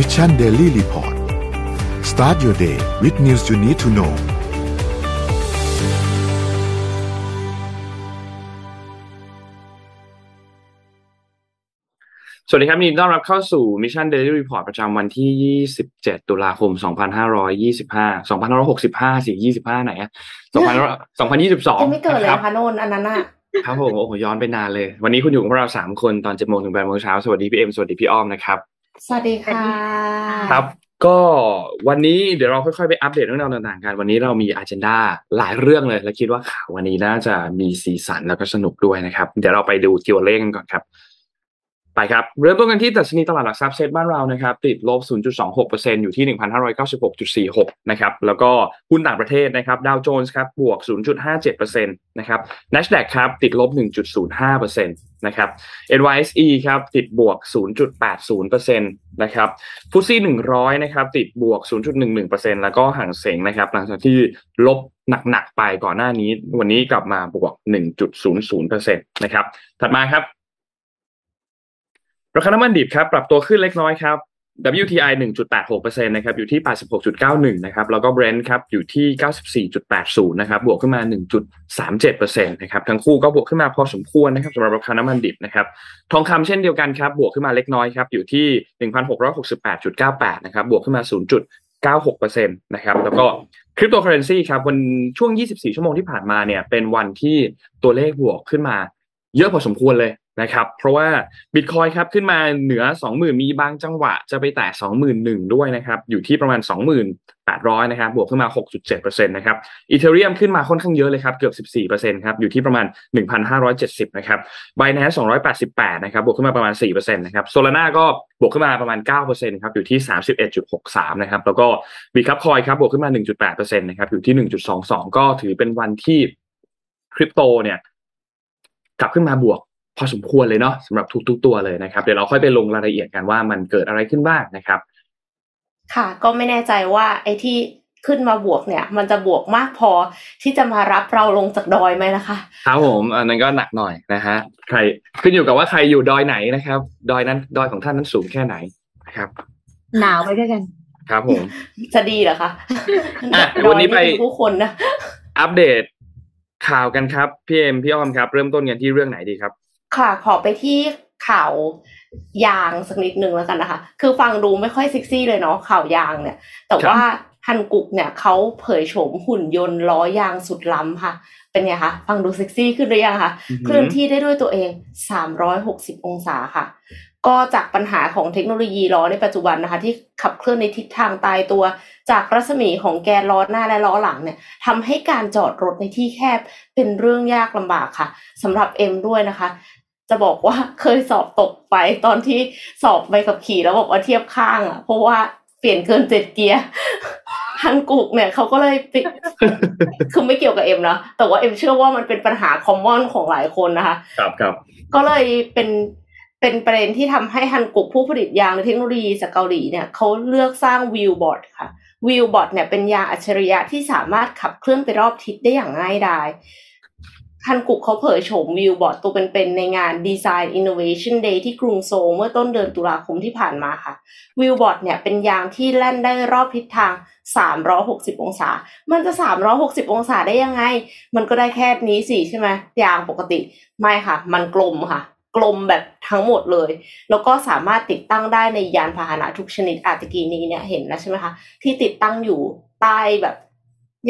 Mission Daily Report start your day with news you need to know สวัสดีครับยินดีต้อนรับเข้าสู่ Mission Daily Report ประจำวันที่ 27 ตุลาคม 2525 2565สิ25 ไหนอะ2022ยังไม่เกิดเลยรับนะคะโนนอันนั้นอะครับผมโอ้โหย้อนไปนานเลย วันนี้คุณอยู่กับพวกเรา 3 คนตอน7โมงถึง8โมงเช้า สวัสดีพี่เอ็มสวัสดีพี่อ้อมนะครับ สวัสดีค่ะ ครับ ก็วันนี้เดี๋ยวเราค่อยๆไปอัปเดตเรื่องราวต่างๆกัน วันนี้เรามีอ g จ n d a หลายเรื่องเลย และคิดว่าข่าววันนี้น่าจะมีสีสันแล้วก็สนุกด้วยนะครับ เดี๋ยวเราไปดูตัวเลขกันก่อนครับ ไปครับ เริ่มต้นกันที่ดัชนีตลาดหลักทรัพย์เซ็ตบ้านเรานะครับ ติดลบ 0.26%อยู่ที่ 1,596.46 นะครับ แล้วก็หุ้นต่างประเทศนะครับดาวโจนส์ครับบวก 0.57%นะครับ NASDAQ ครับติดลบ 1.05%นะครับ NYSE ครับติดบวก 0.80%นะครับฟุตซี่100 นะครับติดบวก 0.11%แล้วก็ห่างเสงนะครับหลังจากที่ลบหนักๆไปก่อนหน้านี้ วันนี้กลับมาบวก 1.00%นะครับ ถัดมาครับ ราคาน้ำมันดิบครับปรับตัวขึ้นเล็กน้อยครับ WTI 1.86%นะครับอยู่ที่ 86.91 นะครับแล้วก็ Brent ครับอยู่ที่ 94.80 นะครับบวกขึ้นมา 1.37%นะครับทั้งคู่ก็บวกขึ้นมาพอสมควรนะครับสำหรับราคาน้ำมันดิบนะครับทองคำเช่นเดียวกันครับบวกขึ้นมาเล็กน้อยครับอยู่ที่ 1,668.98 นะครับบวกขึ้นมา 0.96%นะครับแล้วก็คริปโตเคอเรนซีครับวันช่วง 24 ชั่วโมงที่ผ่านมาเนี่ยเป็นวันที่ตัวเลขบวกขึ้นมาเยอะพอสมควรเลย นะครับ เพราะว่าบิตคอยครับขึ้นมาเหนือ 20,000 มีบางจังหวะจะไปแตะ21,000 ด้วยนะครับ อยู่ที่ประมาณ 2,800 นะครับ บวกขึ้นมา 6.7%นะครับอีเทเรียมขึ้นมาค่อนข้างเยอะเลยครับ เกือบ 14%ครับ อยู่ที่ประมาณ 1,570 นะครับ Binance 288 นะครับ บวกขึ้นมาประมาณ 4%นะครับ Solana ก็บวกขึ้นมาประมาณ 9%ครับ อยู่ที่ 31.63 นะครับ แล้วก็บิตคับคอยครับ บวกขึ้นมา 1.8%นะครับ อยู่ที่ 1.22 ก็ถือเป็นวันที่คริปโตเนี่ยกลับขึ้นมาบวก พอสมควรเลยเนาะสำหรับทุกๆตัวเลยนะครับ เดี๋ยวเราค่อยไปลงรายละเอียดกันว่ามันเกิดอะไรขึ้นบ้างนะครับ ค่ะ ก็ไม่แน่ใจว่าไอ้ที่ขึ้นมาบวกเนี่ย มันจะบวกมากพอที่จะมารับเราลงจากดอยไหมนะคะครับผมอันนั้นก็หนักหน่อยนะฮะใครขึ้นอยู่กับว่าใครอยู่ดอยไหนนะครับ ดอยนั้นดอยของท่านนั้นสูงแค่ไหนนะครับ หนาวไปด้วยกัน ครับผม จะดีเหรอคะอะดอยวันนี้ไปม่ถึงผู้คนนะอัปเดตข่าวกันครับพี่เอ็มพี่อ้อมครับ เริ่มต้นกันที่เรื่องไหนดีครับ ค่ะ ขอไปที่ข่าวยางสักนิดนึงแล้วกันนะคะ คือฟังดูไม่ค่อยเซ็กซี่เลยเนาะข่าวยางเนี่ย แต่ว่าฮันกุกเนี่ยเขาเผยโฉมหุ่นยนต์ล้อยางสุดล้ำค่ะ เป็นไงคะฟังดูเซ็กซี่ขึ้นหรือยังคะอือหือเคลื่อนที่ได้ด้วยตัวเอง 360 องศาค่ะ ก็จากปัญหาของเทคโนโลยีล้อในปัจจุบันนะคะ ที่ขับเคลื่อนในทิศทางตายตัว จากรัศมีของแกนล้อหน้าและล้อหลังเนี่ยทำให้การจอดรถในที่แคบเป็นเรื่องยากลำบากค่ะสำหรับเอ็มด้วยนะคะ จะบอกว่าเคยสอบตกไปตอนที่สอบใบขับขี่แล้วบอกว่าเทียบข้างอะเพราะว่าเปลี่ยนเกินเจ็ดเกียร์ Hankook เนี่ยเขาก็เลยปิคือไม่เกี่ยวกับเอ็มนะแต่ว่าเอ็มเชื่อว่ามันเป็นปัญหา common ของหลายคนนะคะ ครับครับก็เลยเป็นเป็นประเด็นที่ทำให้ Hankook ผู้ผลิตยางและเทคโนโลยีจากเกาหลีเนี่ยเขาเลือกสร้างวิวบอร์ดค่ะวิวบอร์ดเนี่ยเป็นยางอัจฉริยะที่สามารถขับเคลื่อนไปรอบทิศได้อย่างง่ายดาย Hankook เขาเผยโฉมวิวบอร์ดตัวเป็นๆในงาน Design Innovation Day ที่กรุงโซลเมื่อต้นเดือนตุลาคมที่ผ่านมาค่ะ วิวบอร์ดเนี่ยเป็นยางที่แล่นได้รอบทิศทาง 360 องศา มันจะ 360 องศาได้ยังไง มันก็ได้แค่นี้สิใช่ไหมยางปกติ ไม่ค่ะ มันกลมค่ะ กลมแบบทั้งหมดเลย แล้วก็สามารถติดตั้งได้ในยานพาหนะทุกชนิดอาตะกี้นี้เนี่ยเห็นแล้วใช่ไหมคะที่ติดตั้งอยู่ใต้แบบ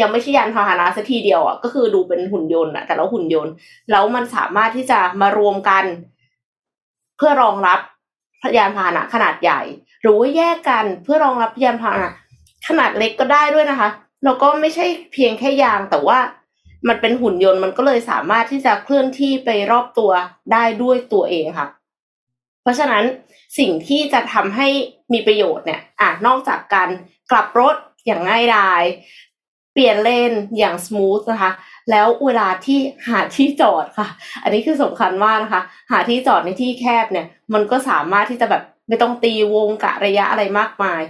ยังไม่ใช่ยานพาหนะสักทีเดียวอะก็คือดูเป็นหุ่นยนต์อะแต่และหุ่นยนต์ แล้วมันสามารถที่จะมารวมกัน เพื่อรองรับยานพาหนะขนาดใหญ่ หรือว่าแยกกันเพื่อรองรับยานพาหนะขนาดเล็กก็ได้ด้วยนะคะแล้วก็ไม่ใช่เพียงแค่ยางแต่ว่ามันเป็นหุ่นยนต์มันก็เลยสามารถที่จะเคลื่อนที่ไปรอบตัวได้ด้วยตัวเองค่ะ เพราะฉะนั้นสิ่งที่จะทำให้มีประโยชน์เนี่ยอะนอกจากการกลับรถอย่างง่ายดาย เปลี่ยนเลนอย่าง smooth นะคะ แล้วเวลาที่หาที่จอดค่ะ อันนี้คือสำคัญมากนะคะ หาที่จอดในที่แคบเนี่ย มันก็สามารถที่จะแบบไม่ต้องตีวงกะระยะอะไรมากมาย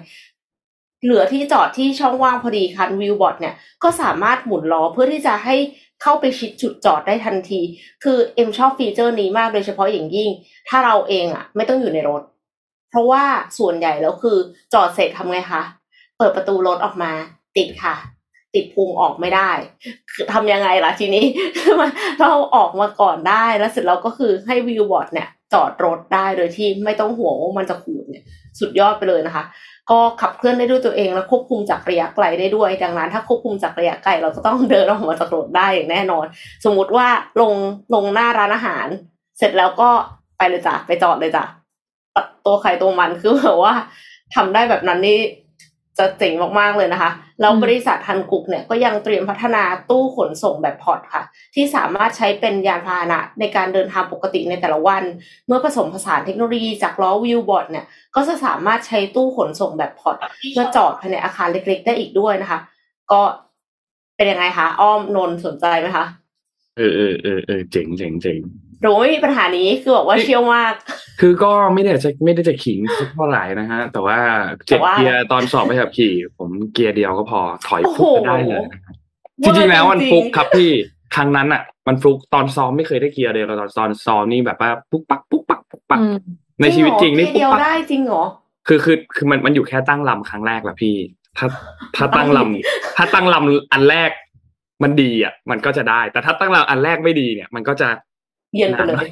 เหลือที่จอดที่ช่องว่างพอดีคันวิวบอร์ดเนี่ย ก็สามารถหมุนล้อเพื่อที่จะให้เข้าไปชิดจุดจอดได้ทันที คือเอ็มชอบฟีเจอร์นี้มากโดยเฉพาะอย่างยิ่ง ถ้าเราเองอะ ไม่ต้องอยู่ในรถ เพราะว่าส่วนใหญ่แล้วคือจอดเสร็จทำไงคะ เปิดประตูรถออกมาติดค่ะ ติดพุงออกไม่ได้คือทำยังไงล่ะทีนี้เราออกมาก่อนได้แล้วเสร็จแล้วก็คือให้วิวบอร์ดเนี่ยจอดรถได้โดยที่ไม่ต้องห่วงว่ามันจะขูดเนี่ยสุดยอดไปเลยนะคะ ก็ขับเคลื่อนได้ด้วยตัวเองแล้วควบคุมจากระยะไกลได้ด้วย ดังนั้น ถ้าควบคุมจากระยะไกลเราก็ต้องเดินออกมาจากรถได้อย่างแน่นอน สมมุติว่าลงลงหน้าร้านอาหาร เสร็จแล้วก็ไปเลยจ้ะไปจอดเลยจ้ะตัวใครตัวมันคือแบบว่าทำได้แบบนั้นนี่ จะเจ๋งมากๆเลยนะคะแล้วบริษัท Hankook เนี่ยก็ยังเตรียมพัฒนาตู้ขนส่งแบบ pod ค่ะ ที่สามารถใช้เป็นยานพาหนะในการเดินทางปกติในแต่ละวัน เมื่อผสมผสานเทคโนโลยีจากล้อวิวบอร์ดเนี่ยก็จะสามารถใช้ตู้ขนส่งแบบ pod เพื่อจอดภายในอาคารเล็ก ๆ ได้อีกด้วยนะคะ ก็เป็นยังไงคะอ้อมนนสนใจไหมคะเออเออเออเออเจ๋งเจ๋งเจ๋ง หรือไม่มีปัญหานี้คือบอกว่าเชี่ยวมาก คือก็ไม่ได้จะไม่ได้จะขิงสักเท่าไหร่นะฮะ แต่ว่าเจ็ดแต่ว่าเกียร์ตอนสอบไปขับขี่ ผมเกียร์เดียวก็พอถอยโอ้ฟุโหกก็ได้เลยนะครับจริงๆแล้วมันฟลุกครับพี่ครั้งนั้นอะ มันฟลุกตอนซ้อมไม่เคยได้เกียร์เดียวตอนตอนซ้อมนี่แบบว่าปุ๊กปักปุ๊กปักปุ๊กปักอืมในชีวิตจริงนี่ทีปุ๊เดีกยวปักได้จริงเหรอคือคือคือมันมันอยู่แค่ตั้งลำครั้งแรกแหละพี่ ถ้าถ้าตั้งลำถ้าตั้งลำอันแรกมันดีอะ มันก็จะได้ แต่ถ้าตั้งลำอันแรกไม่ดีเนี่ย มันก็จะ เย็นไปเลยหาหน่อ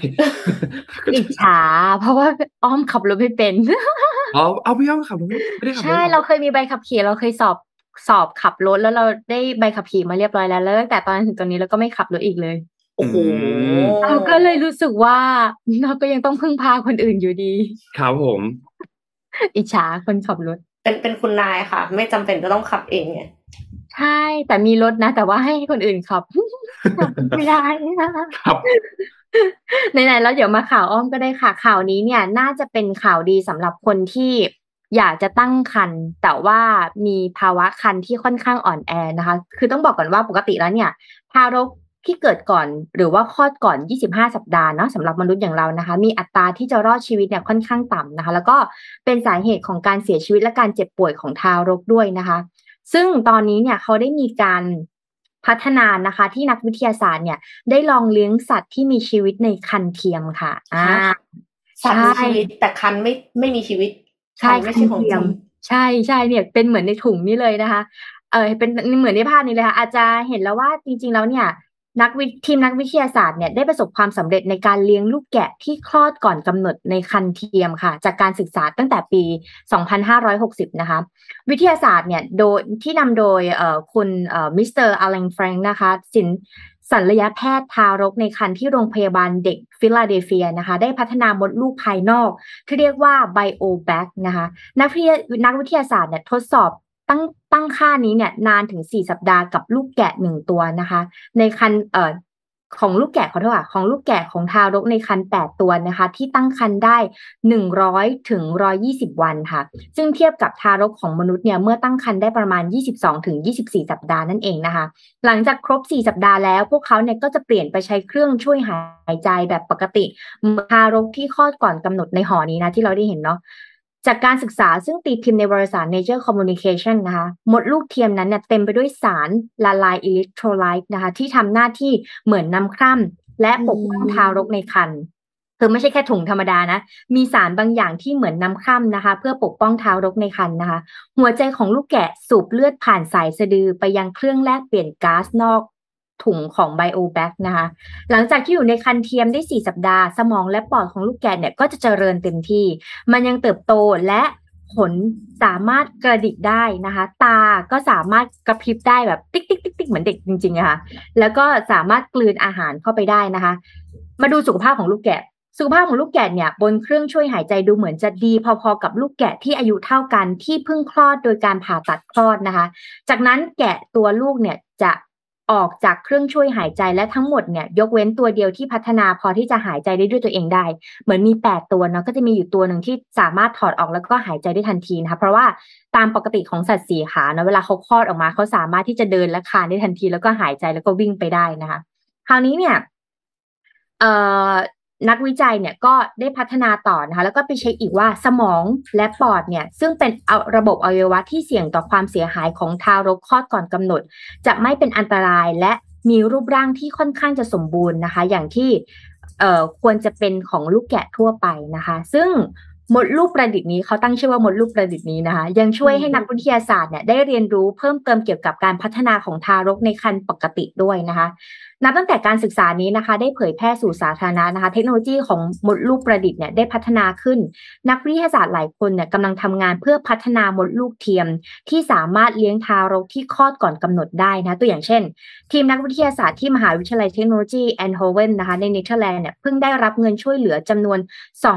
อิจฉาเพราะว่าอ้อมขับรถไม่เป็นอ๋อเอาพี่อ้อมขับรถไม่ไม่ได้ขับรถใช่หอเราเคยมีใบขับขี่เราเคยสอบสอบขับรถแล้วเราได้ใบขับขี่มาเรียบร้อยแล้วแล้วตั้งแต่ตอนนั้นถึงตอนนี้เราก็ไม่ขับรถอีกเลยโอ้โหเราก็เลยรู้สึกว่าเราก็ยังต้องพึ่งพาคนอื่นอยู่ดี ครับผม อิจฉาคนขับรถ เป็นเป็นคุณนายค่ะ ไม่จำเป็นจะต้องขับเองไงใช่ แต่มีรถนะ แต่ว่าให้คนอื่นขับไม่ได้นะครับ ไหนๆแล้วเดี๋ยวมาข่าวอ้อมก็ได้ค่ะ ข่าวนี้เนี่ย น่าจะเป็นข่าวดีสำหรับคนที่อยากจะตั้งครรภ์แต่ว่ามีภาวะครรภ์ที่ค่อนข้างอ่อนแอนะคะ คือต้องบอกก่อนว่าปกติแล้วเนี่ยทารกที่เกิดก่อนหรือว่าคลอดก่อน 25 สัปดาห์เนาะสำหรับมนุษย์อย่างเรานะคะ มีอัตราที่จะรอดชีวิตเนี่ยค่อนข้างต่ำนะคะ แล้วก็เป็นสาเหตุของการเสียชีวิตและการเจ็บป่วยของทารกด้วยนะคะ ซึ่งตอนนี้เนี่ยเขาได้มีการ พัฒนานะคะ ที่นักวิทยาศาสตร์เนี่ยได้ลองเลี้ยงสัตว์ที่มีชีวิตในคันเทียมค่ะอ่าสัตว์มีใช่ชีวิตแต่คันไม่ไม่มีชีวิตใช่คันไม่ใช่ของจริงใช่ใช่เนี่ยเป็นเหมือนในถุงนี่เลยนะคะ เออเป็นเหมือนในภาพนี้เลยค่ะอาจจะเห็นแล้วว่าจริง ๆ แล้วเนี่ย นักวิทีมนักวิทยาศาสตร์เนี่ยได้ประสบความสำเร็จในการเลี้ยงลูกแกะที่คลอดก่อนกำหนดในครรภ์เทียมค่ะ จากการศึกษาตั้งแต่ปี 2560 นะคะ วิทยาศาสตร์เนี่ยโดยที่นำโดยคุณ Mister Alan Flake นะคะสินศัลยแพทย์ทารกในครรภ์ที่โรงพยาบาลเด็กฟิลาเดลเฟียนะคะ ได้พัฒนามดลูกภายนอก ที่เรียกว่า Biobag นะคะ นักวิทยาศาสตร์เนี่ยทดสอบ ตั้งตั้งค่านี้เนี่ยนานถึง4สัปดาห์กับลูกแกะหนึ่งตัวนะคะ ในคันเอ่อของลูกแกะขอโทษค่ะของลูกแกะของทารกในคัน8ตัวนะคะ ที่ตั้งคันได้ 100ถึง120 วันค่ะ ซึ่งเทียบกับทารกของมนุษย์เนี่ยเมื่อตั้งครรภ์ได้ประมาณ 22ถึง24 สัปดาห์นั่นเองนะคะ หลังจากครบ 4 สัปดาห์แล้ว พวกเขาเนี่ยก็จะเปลี่ยนไปใช้เครื่องช่วยหายใจแบบปกติทารกที่คลอดก่อนกำหนดในหอนี้นะที่เราได้เห็นเนาะ จากการศึกษาซึ่งตีพิมพ์ในวารสาร Nature Communication นะคะมดลูกเทียมนั้นเนี่ยเต็มไปด้วยสารละลายอิเล็กโทรไลต์นะคะ ที่ทำหน้าที่เหมือนน้ำคร่ำและปกป้องทารกในครรภ์คือไม่ใช่แค่ถุงธรรมดานะ มีสารบางอย่างที่เหมือนน้ำคร่ำนะคะ เพื่อปกป้องทารกในครรภ์นะคะ หัวใจของลูกแกะสูบเลือดผ่านสายสะดือไปยังเครื่องแลกเปลี่ยนก๊าซนอก ถุงของ Biobag นะคะ หลังจากที่อยู่ในครรภ์เทียมได้ 4 สัปดาห์ สมองและปอดของลูกแกะเนี่ยก็จะเจริญเต็มที่ มันยังเติบโตและขนสามารถกระดิกได้นะคะ ตาก็สามารถกระพริบได้แบบติ๊กติ๊กติ๊กติ๊กเหมือนเด็กจริงๆอะค่ะ แล้วก็สามารถกลืนอาหารเข้าไปได้นะคะ มาดูสุขภาพของลูกแกะสุขภาพของลูกแกะเนี่ยบนเครื่องช่วยหายใจดูเหมือนจะดีพอๆกับลูกแกะที่อายุเท่ากันที่เพิ่งคลอดโดยการผ่าตัดคลอดนะคะ จากนั้นแกะตัวลูกเนี่ยจะ ออกจากเครื่องช่วยหายใจและทั้งหมดเนี่ยยกเว้นตัวเดียวที่พัฒนาพอที่จะหายใจได้ด้วยตัวเองได้ เหมือนมี 8 ตัวเนาะก็จะมีอยู่ตัวหนึ่งที่สามารถถอดออกแล้วก็หายใจได้ทันทีนะคะเพราะว่าตามปกติของสัตว์สี่ขาเนาะเวลาเขาคลอดออกมาเขาสามารถที่จะเดินและคานได้ทันที แล้วก็หายใจแล้วก็วิ่งไปได้นะคะ คราวนี้เนี่ยเอ่อ นักวิจัยเนี่ยก็ได้พัฒนาต่อนะคะแล้วก็ไปเช็คอีกว่าสมองและปอดเนี่ยซึ่งเป็นเอาระบบอวัยวะที่เสี่ยงต่อความเสียหายของทารกคลอดก่อนกำหนด จะไม่เป็นอันตรายและมีรูปร่างที่ค่อนข้างจะสมบูรณ์นะคะ อย่างที่เอ่อควรจะเป็นของลูกแกะทั่วไปนะคะ ซึ่งมดลูกประดิษฐ์นี้เขาตั้งชื่อว่ามดลูกประดิษฐ์นี้นะคะ ยังช่วยให้นักวิทยาศาสตร์เนี่ยได้เรียนรู้เพิ่มเติมเกี่ยวกับการพัฒนาของทารกในครรภ์ปกติด้วยนะคะ นับตั้งแต่การศึกษานี้นะคะ ได้เผยแพร่สู่สาธารณะนะคะ เทคโนโลยีของมดลูกประดิษฐ์เนี่ยได้พัฒนาขึ้น นักวิทยาศาสตร์หลายคนเนี่ยกำลังทำงานเพื่อพัฒนามดลูกเทียม ที่สามารถเลี้ยงทารกที่คลอดก่อนกำหนดได้นะ ตัวอย่างเช่น ทีมนักวิทยาศาสตร์ที่มหาวิทยาลัยเทคโนโลยีไอนด์โฮเฟนนะคะในเนเธอร์แลนด์เนี่ยเพิ่งได้รับเงินช่วยเหลือจำนวน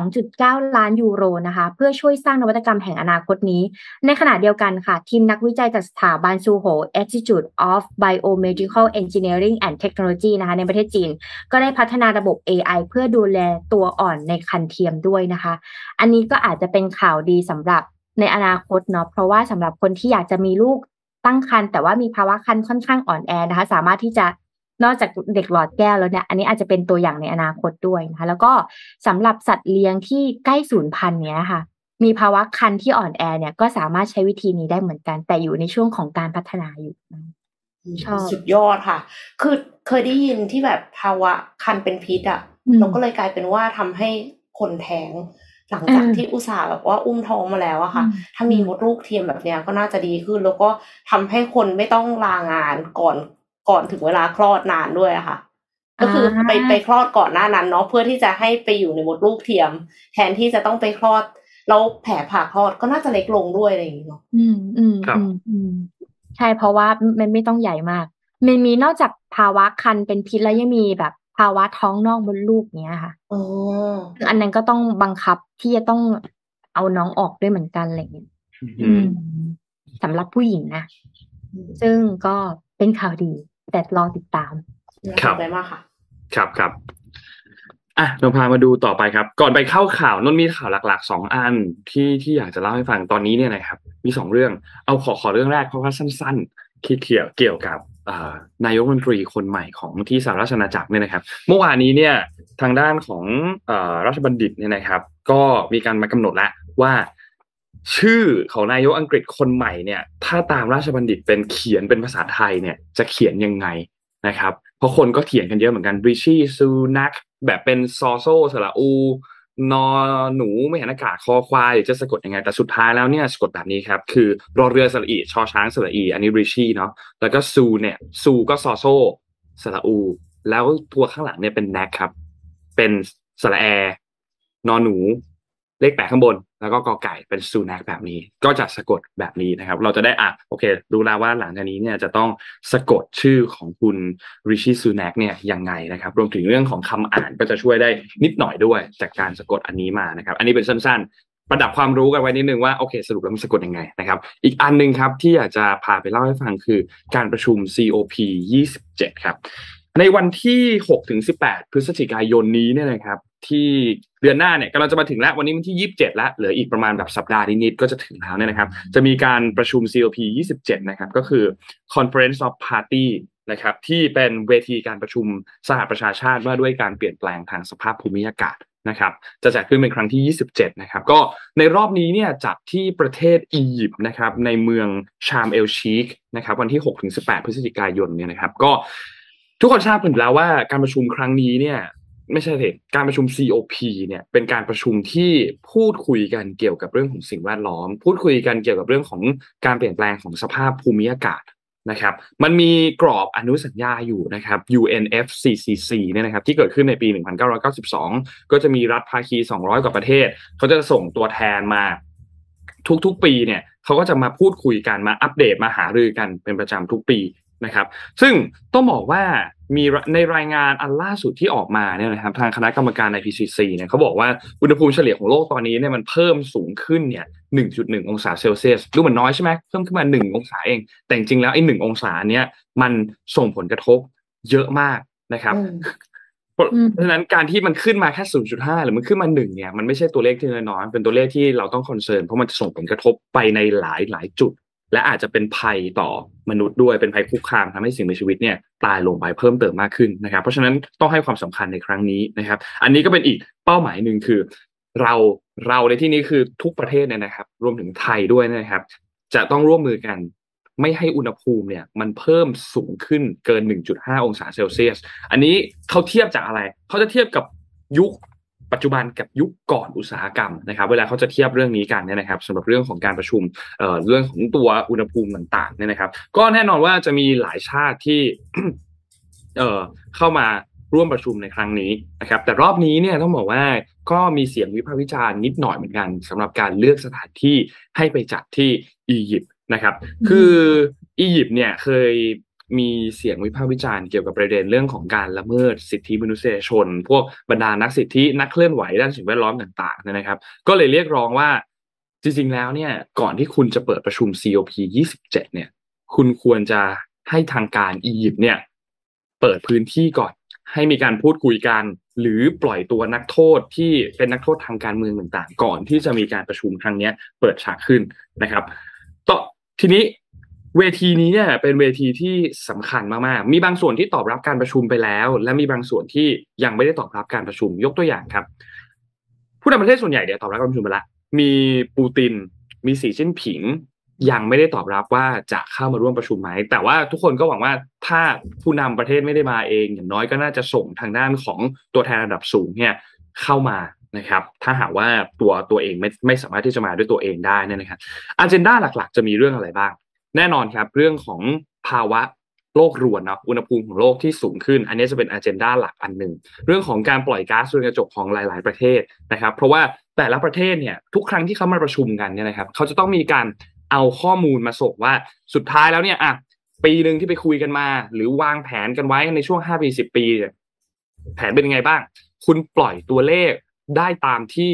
2.9 ล้านยูโรนะคะ เพื่อช่วยสร้างนวัตกรรมแห่งอนาคตนี้ ในขณะเดียวกันค่ะ ทีมนักวิจัยจากสถาบันซูโจว Institute of Biomedical Engineering and Technology นะคะ ในประเทศจีน ก็ได้พัฒนาระบบ AI เพื่อดูแลตัวอ่อนในคันเทียมด้วยนะคะ อันนี้ก็อาจจะเป็นข่าวดีสำหรับในอนาคตเนาะเพราะว่าสำหรับคนที่อยากจะมีลูกตั้งครรภ์แต่ว่ามีภาวะครรภ์ค่อนข้างอ่อนแอนะคะ สามารถที่จะนอกจากเด็กหลอดแก้วแล้วเนี่ย อันนี้อาจจะเป็นตัวอย่างในอนาคตด้วยนะคะ แล้วก็สำหรับสัตว์เลี้ยงที่ใกล้สูญพันธุ์เนี้ยค่ะ มีภาวะคันที่อ่อนแอเนี่ยก็สามารถใช้วิธีนี้ได้เหมือนกัน แต่อยู่ในช่วงของการพัฒนาอยู่ สุดยอดค่ะ คือเคยได้ยินที่แบบภาวะคันเป็นพิษอะอืมเราก็เลยกลายเป็นว่าทำให้คนแท้ง หลังจากอืมที่อุตส่าห์แบบว่าอุ้มท้องมาแล้วอะค่ะอืมถ้ามีมดลูกเทียมแบบเนี้ยก็น่าจะดีขึ้น แล้วก็ทำให้คนไม่ต้องลางานก่อนก่อนถึงเวลาคลอดนานด้วยอะค่ะ ก็คืออาไปไปคลอดก่อนหน้านั้นเนาะเพื่อที่จะให้ไปอยู่ในมดลูกเทียม แทนที่จะต้องไปคลอดแล้วแผลผ่าคลอดก็น่าจะเล็กลงด้วยอะไรอย่างเงี้ยเนาะอืมอืมครับอืมอืม ใช่เพราะว่ามันไม่ต้องใหญ่มาก มันมีนอกจากภาวะคันเป็นพิษแล้วยังมีแบบภาวะท้องนอกมดลูกเนี้ยค่ะอ๋อซึ่งอันนั้นก็ต้องบังคับที่จะต้องเอาน้องออกด้วยเหมือนกันอะไรอย่างเงี้ยอืมสำหรับผู้หญิงนะ ซึ่งก็เป็นข่าวดี แต่รอติดตามน่าครัสบนใจมากค่ะ ครับครับ อะเราพามาดูต่อไปครับ ก่อนไปเข้าข่าวนนมีข่าวหลักๆสองอันที่ที่อยากจะเล่าให้ฟังตอนนี้เนี่ยนะครับ มีสองเรื่องเอาขอขอเรื่องแรกเพราะว่าสั้นๆคิดเกี่ยวเกี่ยวกับนายกรัฐมนตรีคนใหม่ของที่สหราชอาณาจักรเนี่ยนะครับ เมื่อวานนี้เนี่ยทางด้านของอราชบัณฑิตเนี่ยนะครับ ก็มีการมากำหนดแล้วว่า ชื่อของนายกอังกฤษคนใหม่เนี่ย ถ้าตามราชบัณฑิตเป็นเขียนเป็นภาษาไทยเนี่ย จะเขียนยังไงนะครับ เพราะคนก็เถียงกันเยอะเหมือนกันริชี่ซูนักแบบเป็นซอโซสระอู นอหนูไม่เห็นอากาศคอควายหรือจะสะกดยังไง แต่สุดท้ายแล้วเนี่ยสะกดแบบนี้ครับ คือรอเรือสระอีชอช้างสระอี อันนี้ริชี่เนาะแล้วก็ซูเนี่ยซูก็ซอโซสระอู แล้วตัวข้างหลังเนี่ยเป็นแนกครับ เป็นสระแอนอหนู เลขแปดข้างบน แล้วก็กอไก่เป็นซูนักแบบนี้ ก็จะสะกดแบบนี้นะครับ เราจะได้อะโอเครู้แล้วว่าหลังจากนี้เนี่ยจะต้องสะกดชื่อของคุณริชี่ซูนักเนี่ยยังไงนะครับ รวมถึงเรื่องของคำอ่านก็จะช่วยได้นิดหน่อยด้วยจากการสะกดอันนี้มานะครับ อันนี้เป็นสั้นๆ ประดับความรู้กันไว้นิดนึงว่าโอเค สรุปแล้วมันสะกดยังไงนะครับ อีกอันหนึ่งครับที่อยากจะพาไปเล่าให้ฟังคือการประชุม COP 27 ครับในวันที่6ถึง18 พฤศจิกายนนี้เนี่ยนะครับ ที่เดือนหน้าเนี่ยกำลังจะมาถึงแล้ววันนี้วันที่ 27 แล้วเหลืออีกประมาณแบบสัปดาห์นิดๆก็จะถึงแล้วเนี่ยนะครับ จะมีการประชุม COP 27 นะครับ ก็คือ Conference of Party นะครับ ที่เป็นเวทีการประชุมสหประชาชาติว่าด้วยการเปลี่ยนแปลงทางสภาพภูมิอากาศนะครับ จะจัดขึ้นเป็นครั้งที่ 27 นะครับ ก็ในรอบนี้เนี่ยจัดที่ประเทศอียิปต์นะครับ ในเมืองชามเอลชีคนะครับ วันที่6ถึง18 พฤศจิกายนเนี่ยนะครับ ก็ทุกคนทราบกันอยู่แล้วว่าการประชุมครั้งนี้เนี่ย ไม่ใช่สิการประชุม COP เนี่ยเป็นการประชุมที่พูดคุยกันเกี่ยวกับเรื่องของสิ่งแวดล้อม พูดคุยกันเกี่ยวกับเรื่องของการเปลี่ยนแปลงของสภาพภูมิอากาศนะครับ มันมีกรอบอนุสัญญาอยู่นะครับ UNFCCC เนี่ยนะครับที่เกิดขึ้นในปี 1992 ก็จะมีรัฐภาคี 200 กว่าประเทศ เขาจะส่งตัวแทนมาทุกๆปีเนี่ยเขาก็จะมาพูดคุยกันมาอัปเดตมาหารือกันเป็นประจำทุกปี นะครับ ซึ่งต้องบอกว่ามีในรายงานอันล่าสุดที่ออกมาเนี่ยนะครับทางคณะกรรมการ IPCC เนี่ยเขาบอกว่าอุณหภูมิเฉลี่ยของโลกตอนนี้เนี่ยมันเพิ่มสูงขึ้นเนี่ย 1.1 องศาเซลเซียสดูเหมือนน้อยใช่ไหมเพิ่มขึ้นมา 1 องศาเอง แต่จริงๆแล้วไอ้หนึ่งองศาเนี้ยมันส่งผลกระทบเยอะมากนะครับอืมเพราะอืมเพราะฉะนั้นการที่มันขึ้นมาแค่ 0.5 หรือมันขึ้นมาหนึ่งเนี่ย มันไม่ใช่ตัวเลขที่น้อยๆเป็นตัวเลขที่เราต้องคอนเซิร์นเพราะมันจะส่งผลกระทบไปในหลายหลายจุด และอาจจะเป็นภัยต่อมนุษย์ด้วยเป็นภัยคุกคามทำให้สิ่งมีชีวิตเนี่ยตายลงไปเพิ่มเติมมากขึ้นนะครับ เพราะฉะนั้นต้องให้ความสำคัญในครั้งนี้นะครับ อันนี้ก็เป็นอีกเป้าหมายหนึ่งคือ เราเราในที่นี้คือทุกประเทศเนี่ยนะครับ รวมถึงไทยด้วยนะครับ จะต้องร่วมมือกันไม่ให้อุณหภูมิเนี่ยมันเพิ่มสูงขึ้นเกิน 1.5 องศาเซลเซียส อันนี้เขาเทียบจากอะไร เขาจะเทียบกับยุค ปัจจุบันกับยุคก่อนอุตสาหกรรมนะครับ เวลาเขาจะเทียบเรื่องนี้กันเนี่ยนะครับสำหรับเรื่องของการประชุมเเรื่องของตัวอุณหภูมิต่างๆเนี่ยนะครับ ก็แน่นอนว่าจะมีหลายชาติที่เอ่อเข้ามาร่วมประชุมในครั้งนี้นะครับ แต่รอบนี้เนี่ยต้องบอกว่าก็มีเสียงวิพากษ์วิจารณ์นิดหน่อยเหมือนกันสำหรับการเลือกสถานที่ให้ไปจัดที่อียิปต์นะครับ คืออียิปต์เนี่ยเคย มีเสียงวิพากษ์วิจารณ์เกี่ยวกับประเด็นเรื่องของการละเมิดสิทธิมนุษยชน พวกบรรดานักสิทธินักเคลื่อนไหวด้านสิ่งแวดล้อมต่างๆนะครับ ก็เลยเรียกร้องว่าจริงๆแล้วเนี่ยก่อนที่คุณจะเปิดประชุม COP 27เนี่ย คุณควรจะให้ทางการอียิปต์เนี่ย เปิดพื้นที่ก่อน ให้มีการพูดคุยกัน หรือปล่อยตัวนักโทษที่เป็นนักโทษทางการเมืองต่างๆ ก่อนที่จะมีการประชุมครั้งนี้เปิดฉากขึ้นนะครับต่อทีนี้ เวทีนี้เนี่ยเป็นเวทีที่สำคัญมากๆ มีบางส่วนที่ตอบรับการประชุมไปแล้ว และมีบางส่วนที่ยังไม่ได้ตอบรับการประชุมยกตัวอย่างครับ ผู้นำประเทศส่วนใหญ่เนี่ยตอบรับการประชุมไปแล้วมีปูติน มีสีจิ้นผิง ยังไม่ได้ตอบรับว่าจะเข้ามาร่วมประชุมไหม แต่ว่าทุกคนก็หวังว่าถ้าผู้นำประเทศไม่ได้มาเอง อย่างน้อยก็น่าจะส่งทางด้านของตัวแทนระดับสูงเนี่ยเข้ามานะครับ ถ้าหากว่าตัวตัวเองไม่ไม่สามารถที่จะมาด้วยตัวเองได้นี่นะครับอันเจนด้าหลัก ๆ จะมีเรื่องอะไรบ้าง แน่นอนครับเรื่องของภาวะโลกรวนเนาะอุณหภูมิของโลกที่สูงขึ้น อันนี้จะเป็นอันเจนดาหลักอันหนึ่งเรื่องของการปล่อยก๊าซเรือนกระจกของหลาย ๆ ประเทศนะครับ เพราะว่าแต่ละประเทศเนี่ยทุกครั้งที่เขามาประชุมกันเนี่ยนะครับเขาจะต้องมีการเอาข้อมูลมาส่งว่าสุดท้ายแล้วเนี่ยอะปีหนึ่งที่ไปคุยกันมา หรือวางแผนกันไว้ในช่วงห้าปีสิบปีแผนเป็นยังไงบ้าง คุณปล่อยตัวเลขได้ตามที่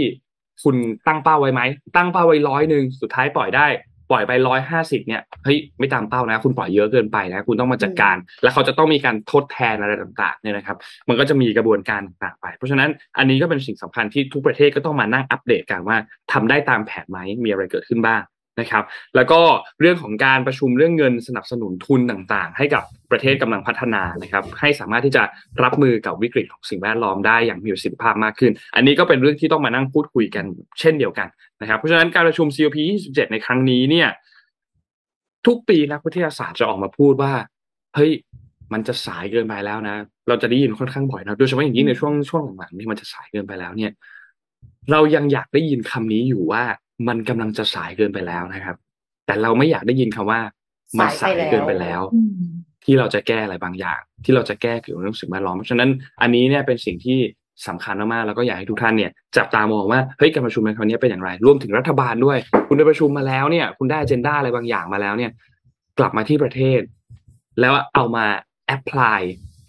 คุณตั้งเป้าไว้ไหมตั้งเป้าไว้ร้อยหนึ่งสุดท้ายปล่อยได้ ปล่อยไปร้อยห้าสิบเนี่ยเฮ้ยไม่ตามเป้านะ คุณปล่อยเยอะเกินไปนะ คุณต้องมาจัดการ แล้วเขาจะต้องมีการทดแทนอะไรต่างๆเนี่ยนะครับ มันก็จะมีกระบวนการต่างๆไป เพราะฉะนั้นอันนี้ก็เป็นสิ่งสำคัญที่ทุกประเทศก็ต้องมานั่งอัปเดตกันว่าทำได้ตามแผนไหมมีอะไรเกิดขึ้นบ้าง นะครับ แล้วก็เรื่องของการประชุมเรื่องเงินสนับสนุนทุนต่างๆ ให้กับประเทศกำลังพัฒนานะครับ ให้สามารถที่จะรับมือกับวิกฤตของสิ่งแวดล้อมได้อย่างมีประสิทธิภาพมากขึ้น อันนี้ก็เป็นเรื่องที่ต้องมานั่งพูดคุยกันเช่นเดียวกันนะครับ เพราะฉะนั้นการประชุม COP 27 ในครั้งนี้เนี่ย ทุกปีนักวิทยาศาสตร์จะออกมาพูดว่าเฮ้ยมันจะสายเกินไปแล้วนะ เราจะได้ยินค่อนข้างบ่อยนะโดยเฉพาะอย่างยิ่งในช่วงช่วงหลังๆนี่มันจะสายเกินไปแล้วเนี่ย เรายังอยากได้ยินคำนี้อยู่ว่า มันกำลังจะสายเกินไปแล้วนะครับ แต่เราไม่อยากได้ยินคำว่า มันสายเกินไปแล้ว ที่เราจะแก้อะไรบางอย่าง ที่เราจะแก้เกี่ยวกับเรื่องสิ่งแวดล้อมเพราะฉะนั้นอันนี้เนี่ยเป็นสิ่งที่สำคัญมากๆแล้วก็อยากให้ทุกท่านเนี่ยจับตามองว่าเฮ้ยการประชุมในครั้งนี้เป็นอย่างไรรวมถึงรัฐบาลด้วย คุณได้ประชุมมาแล้วเนี่ย คุณได้เจนด้าอะไรบางอย่างมาแล้วเนี่ย กลับมาที่ประเทศ แล้วเอามาแอพพลาย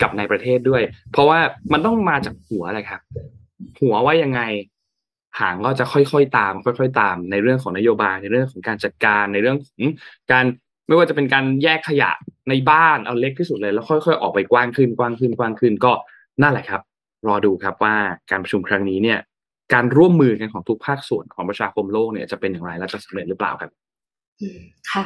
กับในประเทศด้วย เพราะว่ามันต้องมาจากหัวเลยครับ หัวว่ายังไง หางก็จะค่อยๆตาม ค่อย ๆ ตาม ในเรื่องของนโยบายในเรื่องของการจัดการในเรื่องของการไม่ว่าจะเป็นการแยกขยะในบ้านเอาเล็กที่สุดเลย แล้วค่อย ๆ ออกไปกว้างขึ้นกว้างขึ้นกว้างขึ้นก็นั่นแหละครับ รอดูครับว่าการประชุมครั้งนี้เนี่ย การร่วมมือกันของทุกภาคส่วนของประชาคมโลกเนี่ยจะเป็นอย่างไรและจะสำเร็จหรือเปล่าครับค่ะ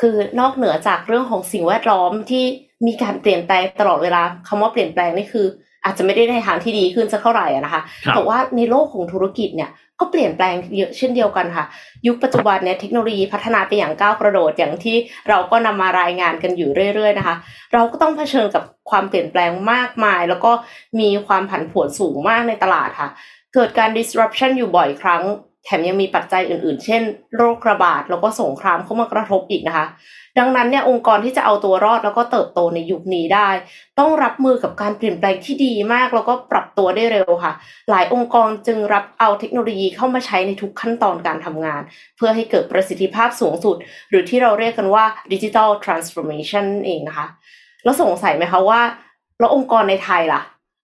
คือนอกเหนือจากเรื่องของสิ่งแวดล้อมที่มีการเปลี่ยนแปลงตลอดเวลาคำว่าเปลี่ยนแปลงนี่คือ อาจจะไม่ได้ในทางที่ดีขึ้นสักเท่าไหร่นะคะแต่ว่าในโลกของธุรกิจเนี่ยก็เปลี่ยนแปลงเยอะเช่นเดียวกันค่ะ ยุคปัจจุบันเนี่ยเทคโนโลยีพัฒนาไปอย่างก้าวกระโดดอย่างที่เราก็นำมารายงานกันอยู่เรื่อย ๆ นะคะ เราก็ต้องเผชิญกับความเปลี่ยนแปลงมากมาย แล้วก็มีความผันผวนสูงมากในตลาดค่ะ เกิดการ disruption อยู่บ่อยครั้ง แถมยังมีปัจจัยอื่น ๆ เช่น โรคระบาดแล้วก็สงครามเข้ามากระทบอีกนะคะ ดังนั้นเนี่ยองค์กรที่จะเอาตัวรอดแล้วก็เติบโตในยุคนี้ได้ ต้องรับมือกับการเปลี่ยนแปลงที่ดีมาก แล้วก็ปรับตัวได้เร็วค่ะ หลายองค์กรจึงรับเอาเทคโนโลยีเข้ามาใช้ในทุกขั้นตอนการทำงาน เพื่อให้เกิดประสิทธิภาพสูงสุด หรือที่เราเรียกกันว่า digital transformation เองนะคะ แล้วสงสัยไหมคะว่า แล้วองค์กรในไทยล่ะ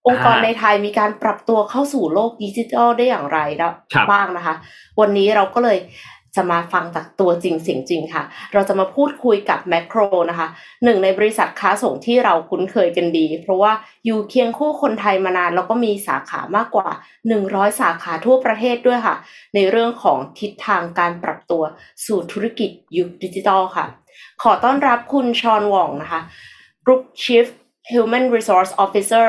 องค์กรในไทยมีการปรับตัวเข้าสู่โลกดิจิทัลได้อย่างไรบ้างนะคะ วันนี้เราก็เลย จะมาฟังจากตัวจริงเสียงจริงค่ะ เราจะมาพูดคุยกับแมคโครนะคะหนึ่งในบริษัทค้าส่งที่เราคุ้นเคยกันดี เพราะว่าอยู่เคียงคู่คนไทยมานาน แล้วก็มีสาขามากกว่า 100 สาขาทั่วประเทศด้วยค่ะ ในเรื่องของทิศทางการปรับตัวสู่ธุรกิจยุคดิจิทัลค่ะ ขอต้อนรับคุณชอนวองนะคะ Group Chief Human Resource Officer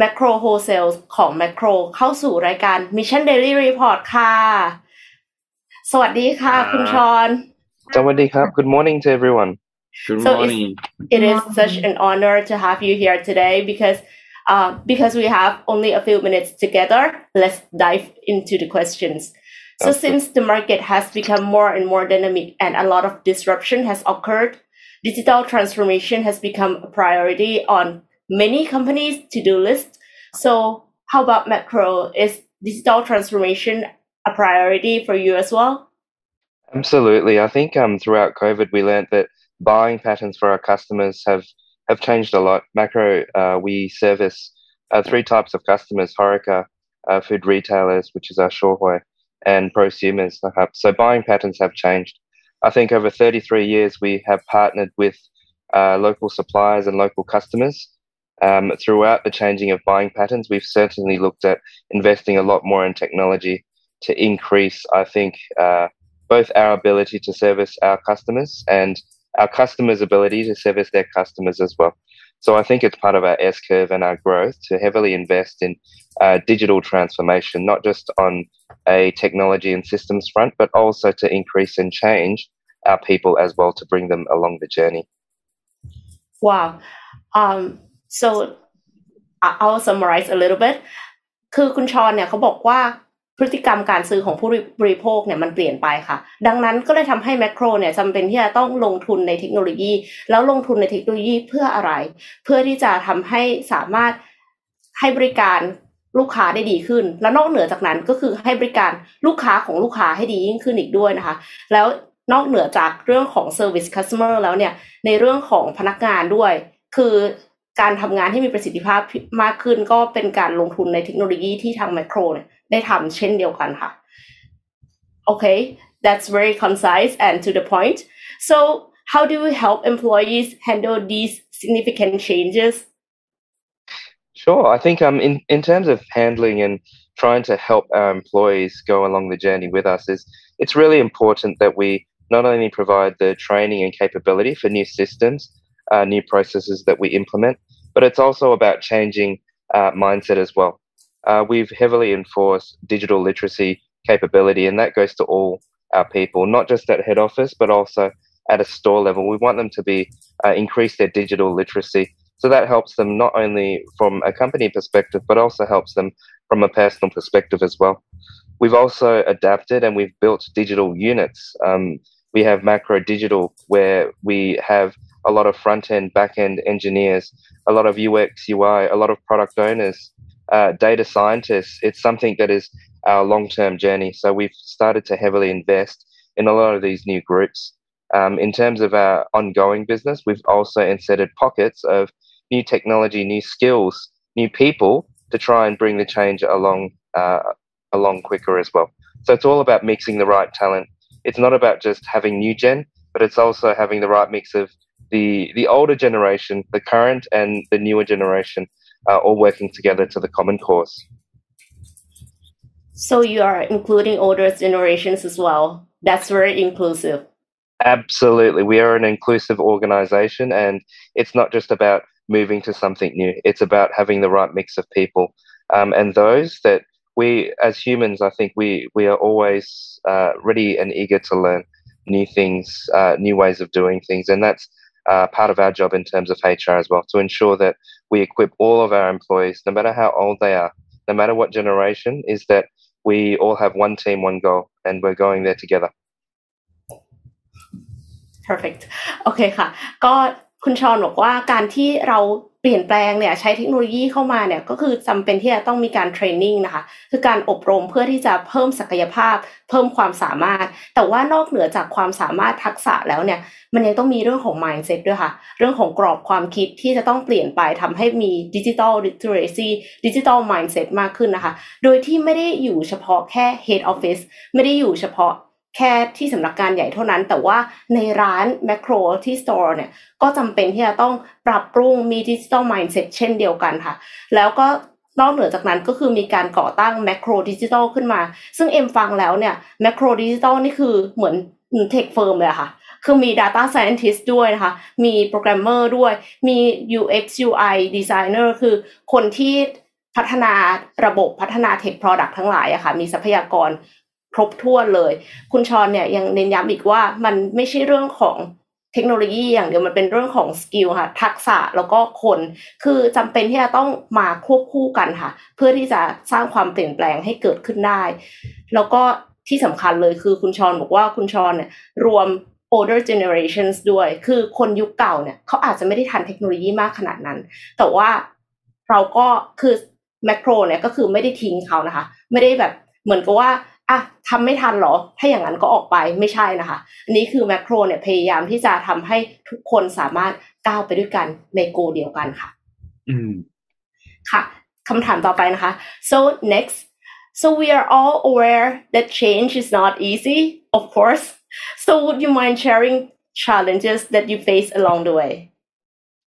Macro Wholesale ของ Macro เข้าสู่รายการ Mission Daily Report ค่ะ สวัสดีค่ะคุณชอนสวัสดีครับ Good morning to everyone Good so morning it is such an honor to have you here today because Uh, because we have only a few minutes together, let's dive into the questions. So, since the market has become more and more dynamic and a lot of disruption has occurred, digital transformation has become a priority on many companies' to do list. So, how about macro? Is digital transformation a priority for you as well? Absolutely. I think um, throughout COVID, we learned that buying patterns for our customers have have changed a lot. Macro, uh, we service uh, three types of customers: Horeca, uh, food retailers, which is our Shorehoi, and prosumers. So buying patterns have changed. I think over 33 years we have partnered with uh, local suppliers and local customers. Um, throughout the changing of buying patterns, we've certainly looked at investing a lot more in technology to increase, I think, uh, both our ability to service our customers and our customers' ability to service their customers as well. So I think it's part of our S curve and our growth to heavily invest in uh, digital transformation, not just on a technology and systems front, but also to increase and change our people as well to bring them along the journey. Wow. Um, so I'll summarize a little bit คือคุณชอนเนี่ยเขาบอกว่า พฤติกรรมการซื้อของผู้บริโภคเนี่ยมันเปลี่ยนไปค่ะ ดังนั้นก็เลยทำให้แมคโครเนี่ยจำเป็นที่จะต้องลงทุนในเทคโนโลยี แล้วลงทุนในเทคโนโลยีเพื่ออะไร เพื่อที่จะทำให้สามารถให้บริการลูกค้าได้ดีขึ้น แล้วนอกเหนือจากนั้นก็คือให้บริการลูกค้าของลูกค้าให้ดียิ่งขึ้นอีกด้วยนะคะ แล้วนอกเหนือจากเรื่องของ Service Customer แล้วเนี่ยในเรื่องของพนักงานด้วย คือการทำงานให้มีประสิทธิภาพมากขึ้น ก็เป็นการลงทุนในเทคโนโลยีที่ทางแมคโครเนี่ย ได้ทำเช่นเดียวกันค่ะ Okay that's very concise and to the point so how do we help employees handle these significant changes Sure. I think um in, in terms of handling and trying to help our employees go along the journey with us is it's really important that we not only provide the training and capability for new systems, uh, new processes that we implement, but it's also about changing uh, mindset as well uh, we've heavily enforced digital literacy capability, and that goes to all our people, not just at head office, but also at a store level. We want them to be uh, increase their digital literacy. So that helps them not only from a company perspective, but also helps them from a personal perspective as well. We've also adapted and we've built digital units. Um, we have macro digital where we have a lot of front end, back end engineers, a lot of UX, UI, a lot of product owners uh, data scientists, it's something that is our long term journey. So we've started to heavily invest in a lot of these new groups. Um, in terms of our ongoing business, we've also inserted pockets of new technology, new skills, new people to try and bring the change along uh, along quicker as well. So it's all about mixing the right talent. It's not about just having new gen, but it's also having the right mix of the the older generation, the current and the newer generation uh, all working together to the common cause. So you are including older generations as well. That's very inclusive. Absolutely. We are an inclusive organization and it's not just about moving to something new. It's about having the right mix of people. Um, and those that we, as humans, I think we, we are always uh, ready and eager to learn new things, uh, new ways of doing things. And that's uh, part of our job in terms of HR as well to ensure that we equip all of our employees, no matter how old they are, no matter what generation, is that we all have one team, one goal, and we're going there together. Perfect โอเคค่ะก็คุณชอนบอกว่าการที่เรา เปลี่ยนแปลงเนี่ยใช้เทคโนโลยีเข้ามาเนี่ยก็คือจำเป็นที่จะต้องมีการเทรนนิ่งนะคะคือการอบรมเพื่อที่จะเพิ่มศักยภาพ เพิ่มความสามารถ แต่ว่านอกเหนือจากความสามารถทักษะแล้วเนี่ยมันยังต้องมีเรื่องของ mindset ด้วยค่ะ เรื่องของกรอบความคิดที่จะต้องเปลี่ยนไปทำให้มีดิจิทัล literacy digital mindset มากขึ้นนะคะ โดยที่ไม่ได้อยู่เฉพาะแค่ head office ไม่ได้อยู่เฉพาะ แค่ที่สำนักงานใหญ่เท่านั้น แต่ว่าในร้านแมคโครที่ store เนี่ยก็จำเป็นที่จะต้องปรับปรุงมี digital mindset เช่นเดียวกันค่ะ แล้วก็นอกเหนือจากนั้นก็คือมีการก่อตั้งแมคโครดิจิตอลขึ้นมา ซึ่งเอ็มฟังแล้วเนี่ยแมคโครดิจิตอลนี่คือเหมือน tech firm เลยค่ะ คือมี Data Scientist ด้วยนะคะ มีโปรแกรมเมอร์ด้วย มี UX UI Designer คือคนที่พัฒนาระบบพัฒนา tech product ทั้งหลายอะค่ะมีทรัพยากร ครบถ้วนเลย คุณชอนเนี่ยยังเน้นย้ำอีกว่ามันไม่ใช่เรื่องของเทคโนโลยีอย่างเดียวมันเป็นเรื่องของ skill ค่ะ ทักษะแล้วก็คน คือจำเป็นที่จะต้องมาควบคู่กันค่ะ เพื่อที่จะสร้างความเปลี่ยนแปลงให้เกิดขึ้นได้ แล้วก็ที่สำคัญเลยคือคุณชอนบอกว่าคุณชอนเนี่ยรวม older generations ด้วย คือคนยุคเก่าเนี่ยเขาอาจจะไม่ได้ทันเทคโนโลยีมากขนาดนั้น แต่ว่าเราก็คือแมคโครเนี่ยก็คือไม่ได้ทิ้งเขานะคะ ไม่ได้แบบเหมือนกับว่า อะทำไม่ทันหรอ ถ้าอย่างนั้นก็ออกไปไม่ใช่นะคะ อันนี้คือแมคโครเนี่ยพยายามที่จะทำให้ทุกคนสามารถก้าวไปด้วยกันในโกเดียวกันค่ะ อืม ค่ะคำถามต่อไปนะคะ so next so we are all aware that change is not easy of course so would you mind sharing challenges that you face along the way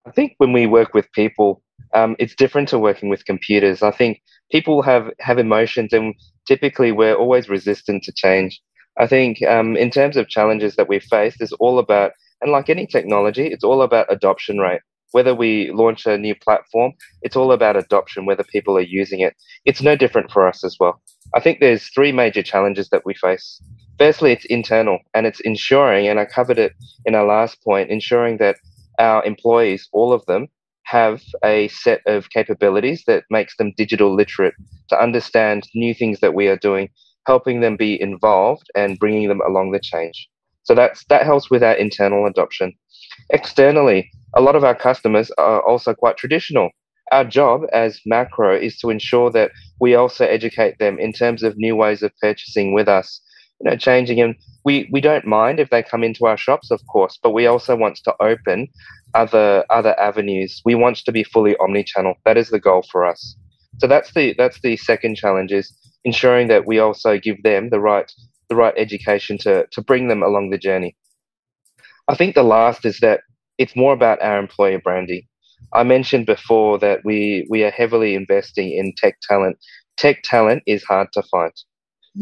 I think when we work with people um, it's different to working with computers. I think people have have emotions, and typically we're always resistant to change. I think um, in terms of challenges that we face, it's all about, and like any technology, it's all about adoption rate. Whether we launch a new platform, it's all about adoption, whether people are using it. It's no different for us as well. I think there's three major challenges that we face. Firstly, it's internal, and it's ensuring, and I covered it in our last point, ensuring that our employees, all of them, have a set of capabilities that makes them digital literate to understand new things that we are doing, helping them be involved and bringing them along the change. So that's that helps with our internal adoption. Externally, a lot of our customers are also quite traditional. Our job as macro is to ensure that we also educate them in terms of new ways of purchasing with us, you know, changing and we, we don't mind if they come into our shops, of course, but we also want to open other other avenues. We want to be fully omni-channel. That is the goal for us. So that's the that's the second challenge is ensuring that we also give them the right the right education to to bring them along the journey. I think the last is that it's more about our employer branding. I mentioned before that we we are heavily investing in tech talent. Tech talent is hard to find.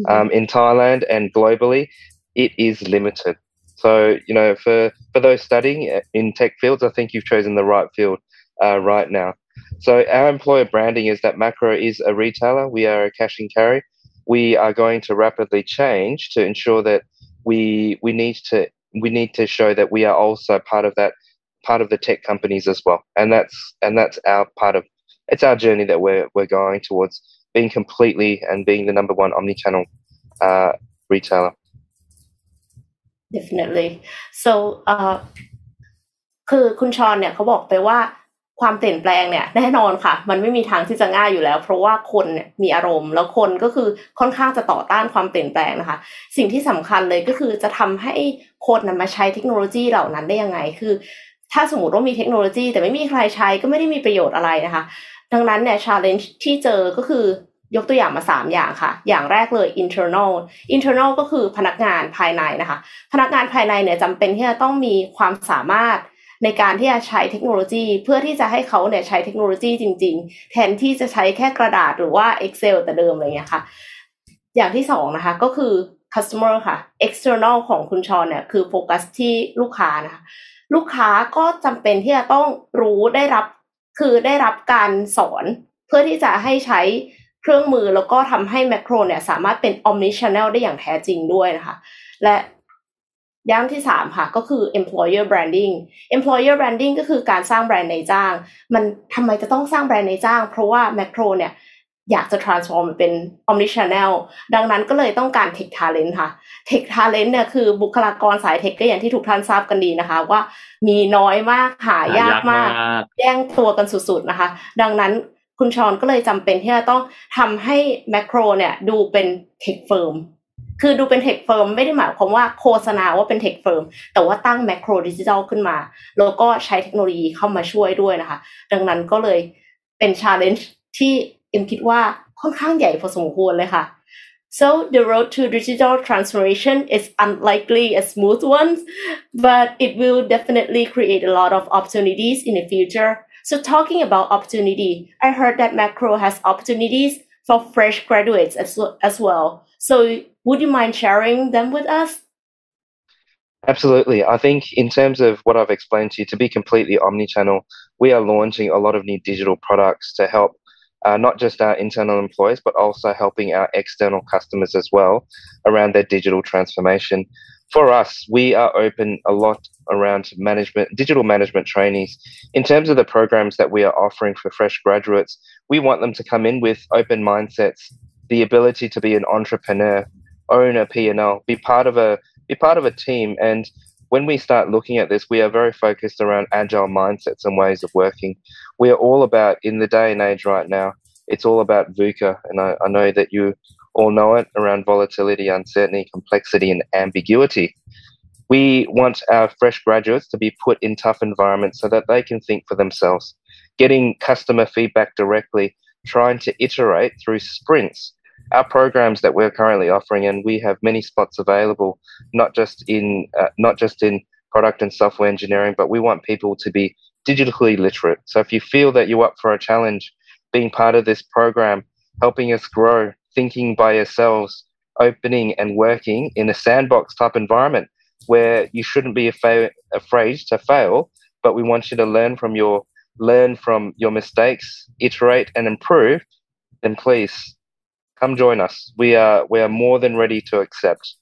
Um, in Thailand and globally, it is limited. So, you know, for, for those studying in tech fields, I think you've chosen the right field uh, right now. So, our employer branding is that Macro is a retailer. We are a cash and carry. We are going to rapidly change to ensure that we we need to we need to show that we are also part of that part of the tech companies as well. And that's and that's our part of it's our journey that we're we're going towards being completely and being the number one omni-channel uh, retailer. Definitely so uh คือคุณชอนเนี่ยเขาบอกไปว่าความเปลี่ยนแปลงเนี่ยแน่นอนค่ะ มันไม่มีทางที่จะง่ายอยู่แล้ว เพราะว่าคนเนี่ยมีอารมณ์แล้วคนก็คือค่อนข้างจะต่อต้านความเปลี่ยนแปลงนะคะ สิ่งที่สำคัญเลยก็คือจะทำให้คนนำมาใช้เทคโนโลยีเหล่านั้นได้ยังไง คือ ถ้าสมมติว่ามีเทคโนโลยี แต่ไม่มีใครใช้ก็ไม่ได้มีประโยชน์อะไรนะคะ ดังนั้นเนี่ย challenge ที่เจอก็คือ ยกตัวอย่างมาสามอย่างค่ะ อย่างแรกเลย internal internal ก็คือพนักงานภายในนะคะ พนักงานภายในเนี่ยจำเป็นที่จะต้องมีความสามารถในการที่จะใช้เทคโนโลยี เพื่อที่จะให้เขาเนี่ยใช้เทคโนโลยีจริง ๆ แทนที่จะใช้แค่กระดาษหรือว่า Excel แต่เดิมอะไรเงี้ยค่ะ อย่างที่สองนะคะก็คือ customer ค่ะ external ของคุณชอนเนี่ยคือโฟกัสที่ลูกค้านะคะลูกค้าก็จำเป็นที่จะต้องรู้ได้รับคือได้รับการสอน เพื่อที่จะให้ใช้ เครื่องมือแล้วก็ทำให้แมคโครเนี่ยสามารถเป็น omni-channel ได้อย่างแท้จริงด้วยนะคะ และย่างที่สามค่ะ ก็คือ employer branding employer branding ก็คือการสร้างแบรนด์ในจ้าง มันทำไมจะต้องสร้างแบรนด์ในจ้าง เพราะว่าแมคโครเนี่ยอยากจะ transform เป็น omni channel ดังนั้นก็เลยต้องการ tech talent ค่ะ tech talent เนี่ยคือบุคลากรสาย tech ก็อย่างที่ทุกท่านทราบกันดีนะคะ ว่ามีน้อยมากหายากมาก แย่งตัวกันสุดๆนะคะ ดังนั้น คุณชอนก็เลยจำเป็นที่จะต้องทำให้แมคโครเนี่ยดูเป็น tech firm คือดูเป็น tech firm ไม่ได้หมายความว่าโฆษณาว่าเป็น tech firm แต่ว่าตั้งแมคโครดิจิทัลขึ้นมา แล้วก็ใช้เทคโนโลยีเข้ามาช่วยด้วยนะคะ ดังนั้นก็เลยเป็นชาเลนจ์ที่เอ็มคิดว่าค่อนข้างใหญ่พอสมควรเลยค่ะ So the road to digital transformation is unlikely a smooth one, but it will definitely create a lot of opportunities in the future. So talking about opportunity, I heard that Macro has opportunities for fresh graduates as, as well. So would you mind sharing them with us? Absolutely. I think in terms of what I've explained to you, to be completely omni-channel, we are launching a lot of new digital products to help uh, not just our internal employees, but also helping our external customers as well around their digital transformation. For us, we are open a lot around management, digital management trainees. In terms of the programs that we are offering for fresh graduates, we want them to come in with open mindsets, the ability to be an entrepreneur, own a P&L, be part of a be part of a team. And when we start looking at this, we are very focused around agile mindsets and ways of working. We are all about in the day and age right now. It's all about VUCA, and I, I know that you all know it around volatility, uncertainty, complexity, and ambiguity. We want our fresh graduates to be put in tough environments so that they can think for themselves, getting customer feedback directly, trying to iterate through sprints. Our programs that we're currently offering, and we have many spots available, not just in uh, not just in product and software engineering, but we want people to be digitally literate. So if you feel that you're up for a challenge, being part of this program, helping us grow, thinking by yourselves, opening and working in a sandbox type environment where you shouldn't be afraid to fail, but we want you to learn from your learn from your mistakes, iterate and improve, then please come join us. We are we are more than ready to accept.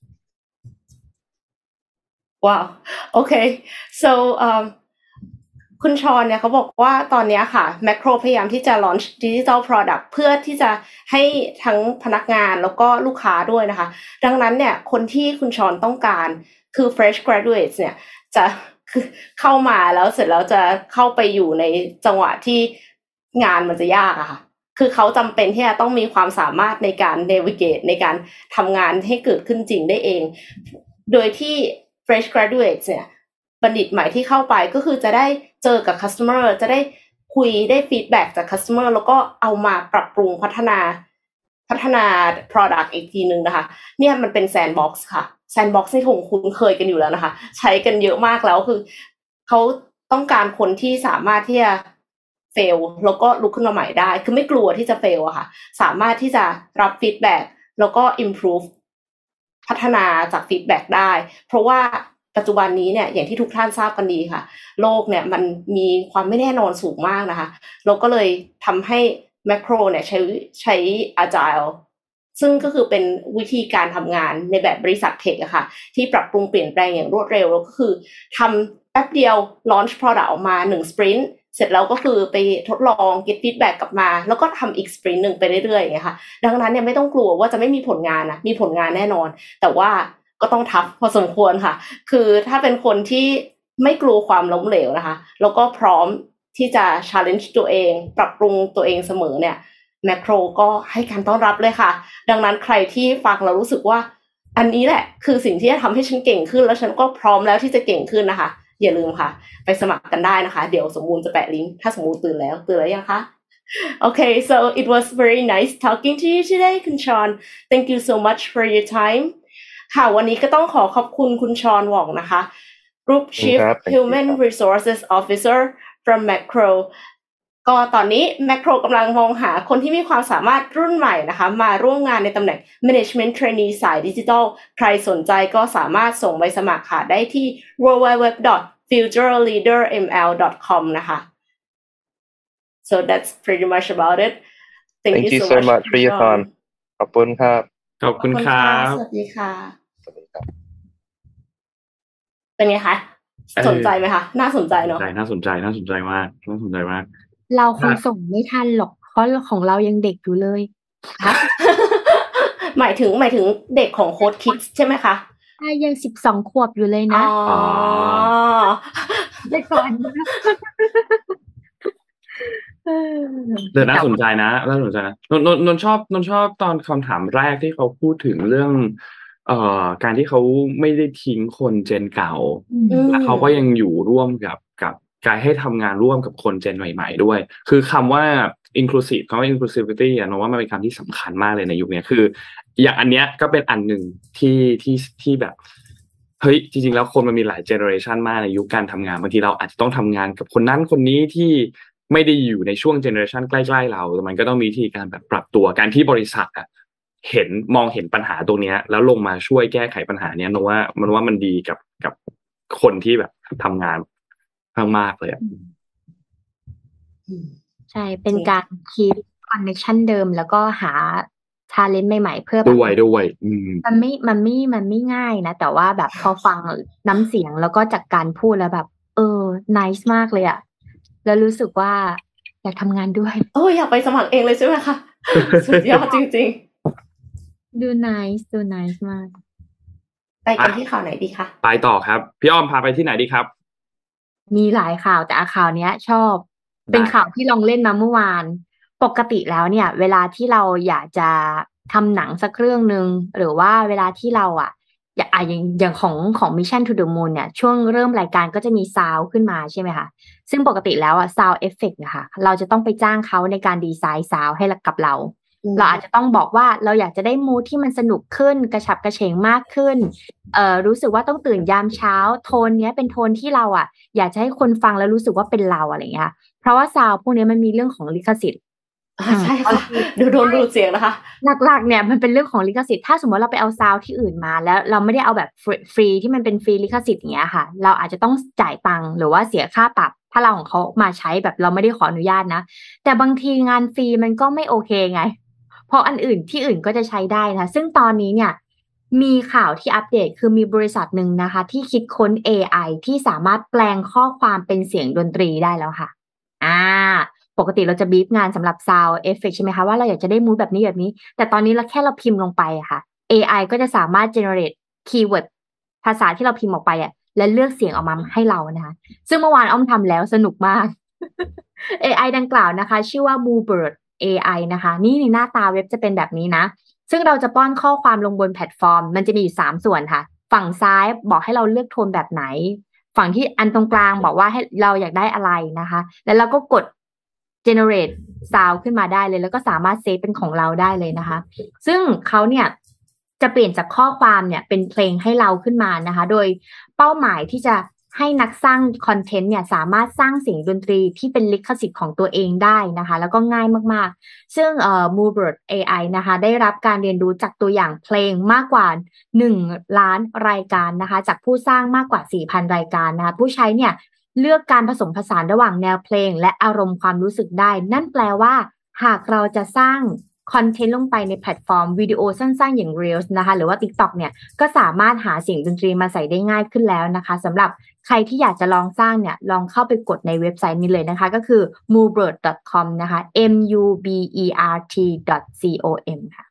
Wow. Okay. So um, คุณชอนเนี่ยเขาบอกว่าตอนนี้ค่ะแมคโครพยายามที่จะ launch digital product เพื่อที่จะให้ทั้งพนักงานแล้วก็ลูกค้าด้วยนะคะ ดังนั้นเนี่ยคนที่คุณชอนต้องการคือ fresh graduates เนี่ยจะคือเข้ามาแล้วเสร็จแล้วจะเข้าไปอยู่ในจังหวะที่งานมันจะยากอะค่ะ คือเขาจำเป็นที่จะต้องมีความสามารถในการ navigate ในการทำงานให้เกิดขึ้นจริงได้เอง โดยที่ fresh graduates เนี่ย บัณฑิตใหม่ที่เข้าไปก็คือจะได้เจอกับ customer จะได้คุยได้ feedback จาก customer แล้วก็เอามาปรับปรุงพัฒนาพัฒนา product อีกทีหนึ่งนะคะ เนี่ยมันเป็น sandbox ค่ะ sandbox นี่คงคุ้นเคยกันอยู่แล้วนะคะ ใช้กันเยอะมากแล้วคือเขาต้องการคนที่สามารถที่จะ fail แล้วก็ลุกขึ้นมาใหม่ได้ คือไม่กลัวที่จะ fail อะค่ะ สามารถที่จะรับ feedback แล้วก็ improve พัฒนาจาก feedback ได้ เพราะว่า ปัจจุบันนี้เนี่ยอย่างที่ทุกท่านทราบกันดีค่ะ โลกเนี่ยมันมีความไม่แน่นอนสูงมากนะคะ เราก็เลยทำให้แมคโครเนี่ยใช้ใช้ agile ซึ่งก็คือเป็นวิธีการทำงานในแบบบริษัทเทคอะค่ะ ที่ปรับปรุงเปลี่ยนแปลงอย่างรวดเร็ว แล้วก็คือทำแป๊บเดียว launch product ออกมาหนึ่ง sprint เสร็จแล้วก็คือไปทดลอง get feedback กลับมา แล้วก็ทำอีก sprint หนึ่งไปเรื่อยๆอย่างเงี้ยค่ะ ดังนั้นเนี่ยไม่ต้องกลัวว่าจะไม่มีผลงานนะมีผลงานแน่นอน แต่ว่า ก็ต้องทับพอสมควรค่ะ คือถ้าเป็นคนที่ไม่กลัวความล้มเหลวนะคะ แล้วก็พร้อมที่จะ challenge ตัวเอง ปรับปรุงตัวเองเสมอเนี่ยแมคโครก็ให้การต้อนรับเลยค่ะ ดังนั้นใครที่ฟังเรารู้สึกว่า อันนี้แหละ คือสิ่งที่จะทำให้ฉันเก่งขึ้น แล้วฉันก็พร้อมแล้วที่จะเก่งขึ้นนะคะ อย่าลืมค่ะ ไปสมัครกันได้นะคะ เดี๋ยวสมมูลจะแปะลิงก์ถ้าสมมูลตื่นแล้วตื่นแล้วยังคะ Okay, so it was very nice talking to you today, Kunchan. Thank you so much for your time. ค่ะ วันนี้ก็ต้องขอขอบคุณคุณชอนหว่องนะคะ Group Chief Human Resources Officer from Macro ก็ตอนนี้ Macro กำลังมองหาคนที่มีความสามารถรุ่นใหม่นะคะ มาร่วมงานในตำแหน่ง Management Trainee สายดิจิทัล ใครสนใจก็สามารถส่งใบสมัครค่ะได้ที่ www.futureleaderml.com นะคะ so that's pretty much about it thank, thank you, you so, much, much for your time ขอบคุณครับ ขอบคุณครับ สวัสดีค่ะ เป็นไงคะสนใจไหมคะน่าสนใจเนาะน่าสนใจน่าสนใจมากน่าสนใจมาก เราคงส่งไม่ทันหรอกเพราะของเรายังเด็กอยู่เลยคะหมายถึงหมายถึงเด็กของโค้ดคิดใช่ไหมคะใช่ยังสิบสองขวบอยู่เลยนะอ๋อเด็กก่อนเดี๋ยวน่าสนใจนะน่าสนใจนะนนนนชอบนนชอบตอนคำถามแรกที่เขาพูดถึงเรื่อง เอ่อการที่เขาไม่ได้ทิ้งคน gen เก่า แล้วเขาก็ยังอยู่ร่วมกับกับการให้ทำงานร่วมกับคน gen ใหม่ ๆ ด้วย คือคำว่า inclusive คำว่า inclusivity อะนว่ามันเป็นคำที่สำคัญมากเลยในยุคนี้คือ อย่างอันเนี้ยก็เป็นอันหนึ่งที่ที่ที่แบบเฮ้ยจริงๆแล้วคนมันมีหลาย generation มากในยุคการทำงานบางทีเราอาจจะต้องทำงานกับคนนั้นคนนี้ที่ไม่ได้อยู่ในช่วง generation ใกล้ ๆ เราแต่มันก็ต้องมีที่การแบบปรับตัวการที่บริษัทอะ เห็นมองเห็นปัญหาตรงเนี้ยแล้วลงมาช่วยแก้ไขปัญหาเนี้ยนว่า มันว่ามันดีกับกับคนที่แบบทำงานมากๆเลยอะใช่เป็นการ keep connection เดิม แล้วก็หา challenge ใหม่ๆเพื่อแบบด้วยด้วยอืมมันไม่มันไม่มันไม่ง่ายนะ แต่ว่าแบบพอฟังน้ำเสียงแล้วก็จากการพูดแล้วแบบ เออ nice มากเลยอะแล้วรู้สึกว่าอยากทำงานด้วย โอ้ยอยากไปสมัครเองเลยใช่ไหมคะ สุดยอดจริง ดู nice ดู nice มากๆไปกันที่ข่าวไหนดีคะไปต่อครับ พี่อ้อมพาไปที่ไหนดีครับ มีหลายข่าวแต่อาข่าวเนี้ย ชอบได้เป็นข่าวที่ลองเล่นมาเมื่อวาน ปกติแล้วเนี่ย เวลาที่เราอยากจะทำหนังสักเรื่องหนึ่งหรือว่าเวลาที่เราอะอย่าอะอย่างอย่างของของ Mission to the Moon เนี่ย ช่วงเริ่มรายการก็จะมีซาวขึ้นมาใช่ไหมคะ ซึ่งปกติแล้วอะ sound effect นะคะเราจะต้องไปจ้างเขาในการ design sound ให้กับเราอืม เราอาจจะต้องบอกว่าเราอยากจะได้ mood ที่มันสนุกขึ้น กระฉับกระเฉงมากขึ้นเอ่อรู้สึกว่าต้องตื่นยามเช้า โทนเนี้ยเป็นโทนที่เราอะ อยากจะให้คนฟังแล้วรู้สึกว่าเป็นเราอะไรเงี้ยเพราะว่าซาวพวกเนี้ยมันมีเรื่องของลิขสิทธิ์อ่าใช่ค่ะเดูโดนดูดเสียงนะคะหลักๆเนี่ยมันเป็นเรื่องของลิขสิทธิ์ถ้าสมมติเราไปเอา sound ที่อื่นมา แล้วเราไม่ได้เอาแบบฟรีฟรีที่มันเป็นฟรีลิขสิทธิ์อย่างเงี้ยค่ะ เราอาจจะต้องจ่ายตังค์หรือว่าเสียค่าปรับ ถ้าเราของเขามาใช้แบบเราไม่ได้ขออนุญาตนะ แต่บางทีงานฟรีมันก็ไม่โอเคไง เพราะอันอื่นที่อื่นก็จะใช้ได้นะ ซึ่งตอนนี้เนี่ยมีข่าวที่อัปเดตคือมีบริษัทหนึ่งนะคะ ที่คิดค้น AI ที่สามารถแปลงข้อความเป็นเสียงดนตรีได้แล้วค่ะ อ่า ปกติเราจะบีบงานสำหรับ sound effect ใช่ไหมคะ ว่าเราอยากจะได้มูดแบบนี้แบบนี้ แต่ตอนนี้เราแค่เราพิมพ์ลงไปอะค่ะ AI ก็จะสามารถ generate keyword ภาษาที่เราพิมพ์ออกไปอะและเลือกเสียงออกมาให้เรานะคะ ซึ่งเมื่อวานอ้อมทำแล้วสนุกมาก AI ดังกล่าวนะคะ ชื่อว่า Moobird AI นะคะ นี่ในหน้าตาเว็บจะเป็นแบบนี้นะ ซึ่งเราจะป้อนข้อความลงบนแพลตฟอร์ม มันจะมีอยู่สามส่วนค่ะ ฝั่งซ้ายบอกให้เราเลือกโทนแบบไหน ฝั่งที่อันตรงกลางบอกว่าให้เราอยากได้อะไรนะคะ แล้วเราก็กด generate sound ขึ้นมาได้เลย แล้วก็สามารถเซฟเป็นของเราได้เลยนะคะ ซึ่งเขาเนี่ยจะเปลี่ยนจากข้อความเนี่ยเป็นเพลงให้เราขึ้นมานะคะ โดยเป้าหมายที่จะ ให้นักสร้างคอนเทนต์เนี่ยสามารถสร้างเสียงดนตรีที่เป็นลิขสิทธิ์ของตัวเองได้นะคะ แล้วก็ง่ายมากๆ ซึ่งเอ่อ Moobird AI นะคะ ได้รับการเรียนรู้จากตัวอย่างเพลงมากกว่า 1 ล้านรายการนะคะ จากผู้สร้างมากกว่า 4,000 รายการนะคะ ผู้ใช้เนี่ยเลือกการผสมผสานระหว่างแนวเพลง และอารมณ์ความรู้สึกได้ นั่นแปลว่า หากเราจะสร้าง content ลงไปในแพลตฟอร์มวิดีโอสั้นๆ อย่าง Reels นะคะ หรือว่า TikTok เนี่ยก็สามารถหาเสียงดนตรีมาใส่ได้ง่ายขึ้นแล้วนะคะสำหรับใครที่อยากจะลองสร้างเนี่ยลองเข้าไปกดในเว็บไซต์นี้เลยนะคะ ก็คือ mubert.com นะคะ m u b e r t com ค่ะ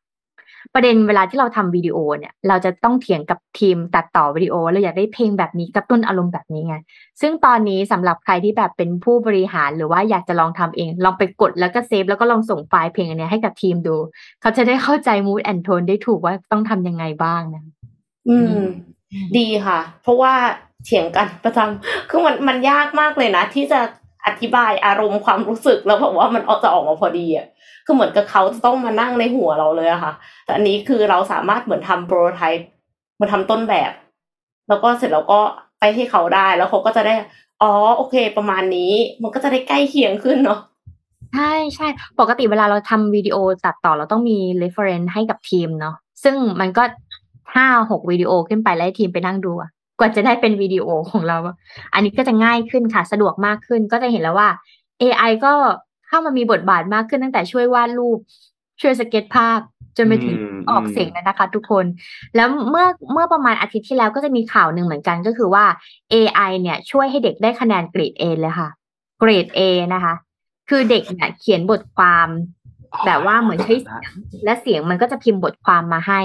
ประเด็นเวลาที่เราทำวิดีโอเนี่ย เราจะต้องเถียงกับทีมตัดต่อวิดีโอว่าเราอยากได้เพลงแบบนี้กระตุ้นอารมณ์แบบนี้ไง ซึ่งตอนนี้สำหรับใครที่แบบเป็นผู้บริหารหรือว่าอยากจะลองทำเอง ลองไปกดแล้วก็ save แล้วก็ลองส่งไฟล์เพลงอันเนี้ยให้กับทีมดู เขาจะได้เข้าใจ mood and tone ได้ถูกว่าต้องทำยังไงบ้างนะอืม ดีค่ะ เพราะว่าเถียงกันประจำคือมันมันยากมากเลยนะ ที่จะอธิบายอารมณ์ความรู้สึกแล้วแบบว่ามันออกจะออกมาพอดีอะ คือเหมือนกับเขาจะต้องมานั่งในหัวเราเลยอะค่ะ แต่อันนี้คือเราสามารถเหมือนทำโปรไทป์มาทำต้นแบบ แล้วก็เสร็จแล้วก็ไปให้เขาได้แล้วเขาก็จะได้ อ๋อโอเค ประมาณนี้ มันก็จะได้ใกล้เคียงขึ้นเนาะใช่ใช่ปกติเวลาเราทำวิดีโอตัดต่อเราต้องมี reference ให้กับทีมเนาะซึ่งมันก็ห้าหกวิดีโอขึ้นไปแล้วทีมไปนั่งดูกว่าจะได้เป็นวิดีโอของเราอะอันนี้ก็จะง่ายขึ้นค่ะ สะดวกมากขึ้นก็จะเห็นแล้วว่า AI ก็ เข้ามามีบทบาทมากขึ้นตั้งแต่ช่วยวาดรูป ช่วยสเก็ตภาพจนไปถึงอืมออกเสียงแล้วนะคะ ทุกคน แล้วเมื่อเมื่อประมาณอาทิตย์ที่แล้วก็จะมีข่าวหนึ่งเหมือนกันก็คือว่า AI เนี่ย ช่วยให้เด็กได้คะแนนเกรด A เลยค่ะ เกรด A นะคะ คือเด็กเนี่ยเขียนบทความแบบว่าเหมือนใช้เสียง และเสียงมันก็จะพิมพ์บทความมาให้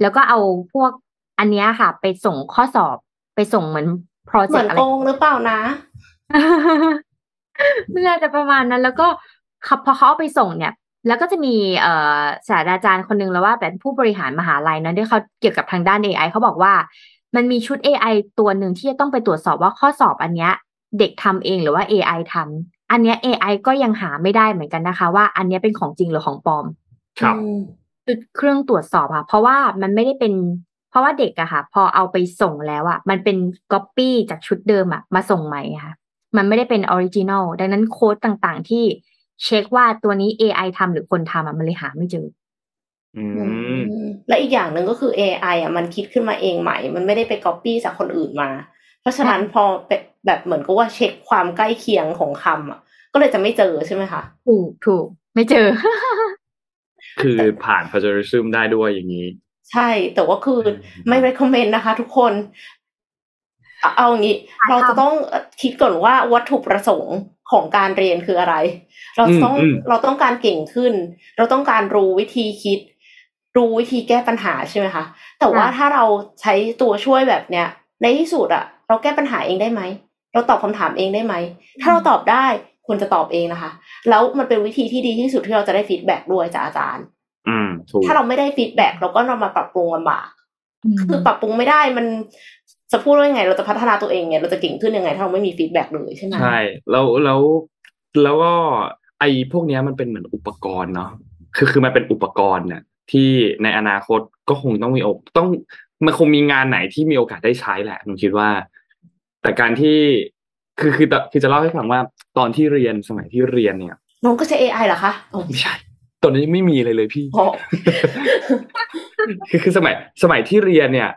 แล้วก็เอาพวกอันเนี้ยค่ะ ไปส่งข้อสอบไปส่งเหมือนโปรเหเจมืกอนต์อะไรโกงหรือเปล่านะ น่าจะประมาณนั้น แล้วก็เขาพอเขาเอาไปส่งเนี่ย แล้วก็จะมีเอ่อศาสตราจารย์คนหนึงแล้วว่าเป็นผู้บริหารมหาลัยนะที่เขาเกี่ยวกับทางด้าน AI เขาบอกว่า มันมีชุด AI ตัวหนึ่งที่จะต้องไปตรวจสอบว่าข้อสอบอันเนี้ยเด็กทำเองหรือว่า AI ทำอันเนี้ย AI ก็ยังหาไม่ได้เหมือนกันนะคะ ว่าอันเนี้ยเป็นของจริงหรือของปลอม ครับอืมคือเครื่องตรวจสอบอะเพราะว่ามันไม่ได้เป็น เพราะว่าเด็กอะค่ะ พอเอาไปส่งแล้วอะมันเป็นก๊อปปี้จากชุดเดิมอะมาส่งใหม่อะค่ะ มันไม่ได้เป็น original ดังนั้นโค้ดต่างๆ ที่เช็คว่าตัวนี้ AI ทำหรือคนทำอะมันเลยหาไม่เจออืมและอีกอย่างหนึ่งก็คือ AI อะมันคิดขึ้นมาเองใหม่ มันไม่ได้ไปก๊อปปี้จากคนอื่นมา เพราะฉะนั้นพอเป็นแบบเหมือนกับว่าเช็คความใกล้เคียงของคำอะ ก็เลยจะไม่เจอใช่ไหมคะ ถูกถูกไม่เจอ คือผ่าน plagiarism ได้ด้วยอย่างนี้ ใช่แต่ว่าคือไม่ recommend นะคะทุกคน เอาเอาอย่างนี้ เราจะต้องคิดก่อนว่าวัตถุประสงค์ของการเรียนคืออะไร เราต้องอืมเราต้องการเก่งขึ้น เราต้องการรู้วิธีคิด รู้วิธีแก้ปัญหาใช่ไหมคะ แต่ว่าค่ะถ้าเราใช้ตัวช่วยแบบเนี้ย ในที่สุดอะเราแก้ปัญหาเองได้ไหม เราตอบคำถามเองได้ไหม ถ้าเราตอบได้ควรจะตอบเองนะคะ แล้วมันเป็นวิธีที่ดีที่สุดที่เราจะได้ feedback ด้วยจากอาจารย์ อืมถูกถ้าเราไม่ได้ feedback เราก็นำมาปรับปรุงลำบากมคือปรับปรุงไม่ได้มัน จะพูดว่ายังไง เราจะพัฒนาตัวเองไงเราจะเก่งขึ้นยังไง ถ้าเราไม่มี feedback เลยใช่ไหมใช่แล้วแล้วแล้วก็ไอ้พวกเนี้ยมันเป็นเหมือนอุปกรณ์เนาะคือคือมันเป็นอุปกรณ์เนี่ยที่ในอนาคตก็คงต้องมีโอกต้องมันคงมีงานไหนที่มีโอกาสได้ใช้แหละผมคิดว่า แต่การที่คือคือคือจะเล่าให้ฟังว่าตอนที่เรียนสมัยที่เรียนเนี่ยน้องก็ใช้ AI เหรอคะโอ้ไม่ใช่ตอนนี้นไม่มีเลยเลยพี่พอคือคือสมัยสมัยที่เรียนเนี่ย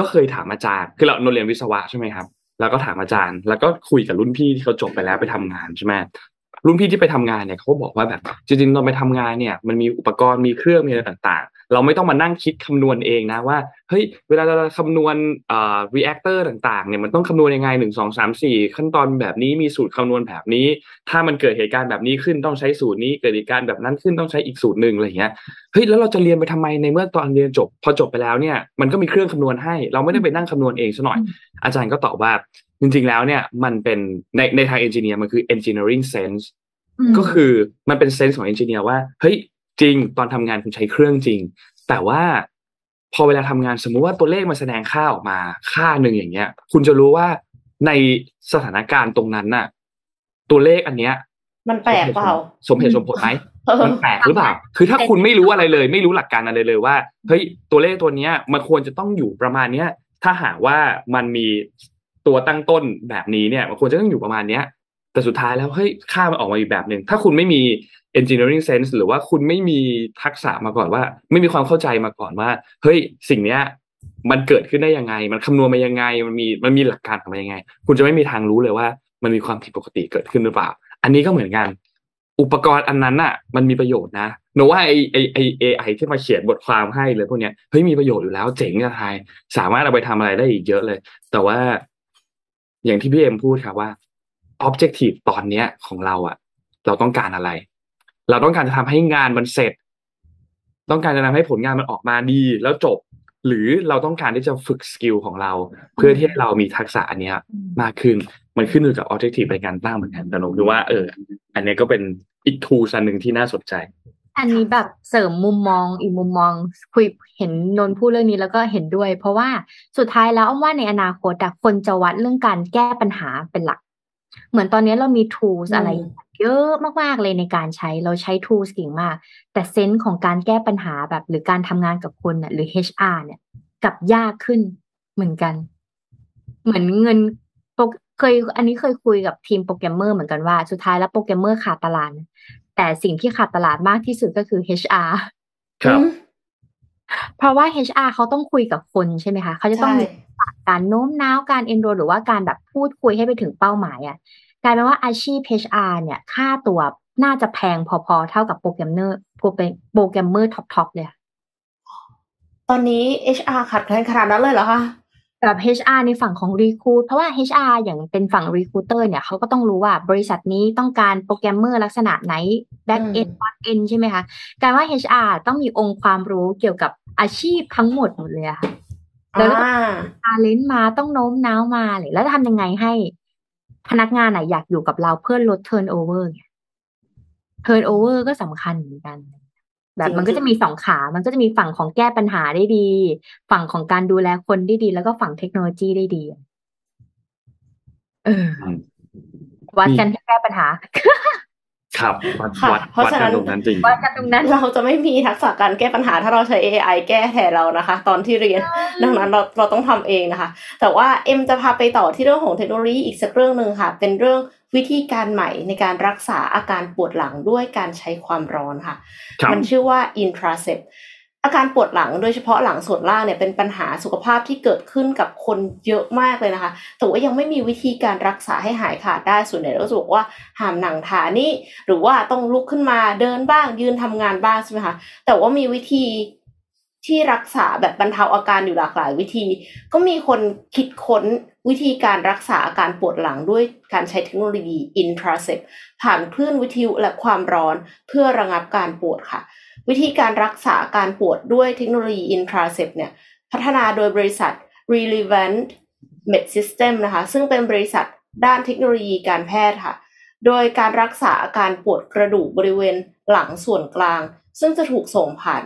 ก็เคยถามอาจารย์ คือเราเราเรียนวิศวะใช่ไหมครับ แล้วก็ถามอาจารย์ แล้วก็คุยกับรุ่นพี่ที่เขาจบไปแล้วไปทำงานใช่ไหมรุ่นพี่ที่ไปทำงานเนี่ยเขาบอกว่าแบบจริงๆตอนไปทำงานเนี่ยมันมีอุปกรณ์มีเครื่องมีอะไรต่างๆ เราไม่ต้องมานั่งคิดคำนวณเองนะว่าเฮ้ยเวลาเราคำนวณเอ่อ reactor ต่างๆเนี่ยมันต้องคำนวณยังไงหนึ่งสองสามสี่ขั้นตอนแบบนี้มีสูตรคำนวณแบบนี้ ถ้ามันเกิดเหตุการณ์แบบนี้ขึ้นต้องใช้สูตรนี้เกิดเหตุการณ์แบบนั้นขึ้นต้องใช้อีกสูตรหนึ่งอะไรอย่างเงี้ยเฮ้ยแล้วเราจะเรียนไปทำไมในเมื่อตอนเรียนจบ พอจบไปแล้วเนี่ยมันก็มีเครื่องคำนวณให้ เราไม่ได้ไปนั่งคำนวณเองซะหน่อย อาจารย์ก็ตอบว่าจริงๆแล้วเนี่ยมันเป็นในในทางเอนจิเนียร์มันคือ engineering sense มก็คือมันเป็นเซนส์ของเอนจิเนียร์ว่าเฮ้ย จริง ตอนทำงานคุณใช้เครื่องจริง แต่ว่าพอเวลาทำงานสมมุติว่าตัวเลขมันแสดงค่าออกมา ค่าหนึ่งอย่างเงี้ย คุณจะรู้ว่าในสถานการณ์ตรงนั้นน่ะ ตัวเลขอันเนี้ย มันแปลกเปล่าสมเหตุสมผลไหมเออมันแปลกหรือเปล่า คือถ้าคุณไม่รู้อะไรเลย ไม่รู้หลักการอะไรเลยว่าเฮ้ยตัวเลขตัวเนี้ย มันควรจะต้องอยู่ประมาณเนี้ย ถ้าหากว่ามันมีตัวตั้งต้นแบบนี้เนี่ย มันควรจะต้องอยู่ประมาณเนี้ย แต่สุดท้ายแล้วเฮ้ยค่ามันออกมาอีกแบบหนึ่งถ้าคุณไม่มี engineering sense หรือว่าคุณไม่มีทักษะมาก่อนว่า ไม่มีความเข้าใจมาก่อนว่า เฮ้ยสิ่งเนี้ย มันเกิดขึ้นได้ยังไง มันคำนวณมายังไง มันมีมันมีหลักการของมันยังไง คุณจะไม่มีทางรู้เลยว่า มันมีความผิดปกติเกิดขึ้นหรือเปล่า อันนี้ก็เหมือนกัน อุปกรณ์อันนั้นน่ะ มันมีประโยชน์นะหนูว่าไอไอไอ AI ที่มาเขียนบทความให้เลยพวกเนี้ยเฮ้ยมีประโยชน์อยู่แล้วเจ๋งอะไทยสามารถเอาไปทำอะไรได้อีกเยอะเลย แต่ว่าอย่างที่พี่เอ็มพูดค่ะว่า แบบว่า objective ตอนเนี้ยของเราอะเราต้องการอะไร เราต้องการจะทำให้งานมันเสร็จ ต้องการจะทำให้ผลงานมันออกมาดีแล้วจบ หรือเราต้องการที่จะฝึก skill ของเรา เพื่อที่ให้เรามีทักษะอันเนี้ยมากขึ้นมันขึ้นอยู่กับ objective ในการตั้งเหมือนกันแต่หนูคิดว่าเออ อันเนี้ยก็เป็นอีก tool อันหนึ่งที่น่าสนใจ อันนี้แบบเสริมมุมมองอีกมุมมองคุยเห็นนนท์พูดเรื่องนี้แล้วก็เห็นด้วย เพราะว่าสุดท้ายแล้วอ้อมว่าในอนาคตอะคนจะวัดเรื่องการแก้ปัญหาเป็นหลัก เหมือนตอนนี้เรามี tools อืมอะไร เยอะมากๆเลยในการใช้เราใช้ tools เก่งมาก แต่เซนส์ของการแก้ปัญหาแบบ หรือการทำงานกับคนน่ะหรือ HR เนี่ยกลับยากขึ้นเหมือนกัน เหมือนเงินโปรเคย อันนี้เคยคุยกับทีมโปรแกรมเมอร์เหมือนกันว่าสุดท้ายแล้วโปรแกรมเมอร์ขาดตลาดแต่สิ่งที่ขาดตลาดมากที่สุดก็คือ HR ครับอืม เพราะว่า HR เขาต้องคุยกับคนใช่ไหมคะ เขาจะต้องใช่มีการโน้มน้าวการ enroll หรือว่าการแบบพูดคุยให้ไปถึงเป้าหมายอะกลายเป็นว่าอาชีพ HR เนี่ย ค่าตัวน่าจะแพงพอๆ เท่ากับโปรแกรมเมอร์โปรแกรมโปรแกรมเมอร์ top ๆเลยอะตอนนี้ HR ขาดแคลนขนาดนั้นเลยเหรอคะ แบบ HR ในฝั่งของ Recruit เพราะว่า HR อย่างเป็นฝั่ง Recruiter เนี่ยเขาก็ต้องรู้ว่าบริษัทนี้ต้องการโปรแกรมเมอร์ลักษณะไหน Back อืม end Front end ใช่ไหมคะกลายว่า HR ต้องมีองค์ความรู้เกี่ยวกับอาชีพทั้งหมดหมดเลยอะค่ะ แล้วก็อ่าทาเลนต์มาต้องโน้มน้าวมาเลยแล้วจะทำยังไงให้พนักงานอะอยากอยู่กับเราเพื่อลด turnover ไง turnover ก็สำคัญเหมือนกัน แบบมันก็จะมีสองขา มันก็จะมีฝั่งของแก้ปัญหาได้ดี ฝั่งของการดูแลคนได้ดี แล้วก็ฝั่งเทคโนโลยีได้ดี เอออืมวัดกันที่แก้ปัญหา ครับวัดค่ะวัดเพราะวัดฉะกันั้นนตรงนั้นจริงวัดกันตรงนั้นเราจะไม่มีทักษะการแก้ปัญหา ถ้าเราใช้ AI แก้แทนเรานะคะ ตอนที่เรียน ดังนั้นเราเราต้องทำเองนะคะ แต่ว่าเอ็มจะพาไปต่อที่เรื่องของเทคโนโลยีอีกสักเรื่องหนึ่งค่ะ เป็นเรื่อง วิธีการใหม่ในการรักษาอาการปวดหลังด้วยการใช้ความร้อนค่ะครับมันชื่อว่า Intracept อาการปวดหลังโดยเฉพาะหลังส่วนล่างเนี่ยเป็นปัญหาสุขภาพที่เกิดขึ้นกับคนเยอะมากเลยนะคะ แต่ว่ายังไม่มีวิธีการรักษาให้หายขาดได้ส่วนใหญ่เราจะบอกว่าห้ามหนังขานี่หรือว่าต้องลุกขึ้นมาเดินบ้างยืนทำงานบ้างใช่ไหมคะแต่ว่ามีวิธี ที่รักษาแบบบรรเทาอาการอยู่หลากหลายวิธี ก็มีคนคิดค้นวิธีการรักษาอาการปวดหลังด้วยการใช้เทคโนโลยี intracept ผ่านคลื่นวิทยุและความร้อนเพื่อระงับการปวดค่ะ วิธีการรักษาการปวดด้วยเทคโนโลยี intracept เนี่ยพัฒนาโดยบริษัท Relevant Med System นะคะ ซึ่งเป็นบริษัทด้านเทคโนโลยีการแพทย์ค่ะ โดยการรักษาอาการปวดกระดูกบริเวณหลังส่วนกลาง ซึ่งจะถูกส่งผ่าน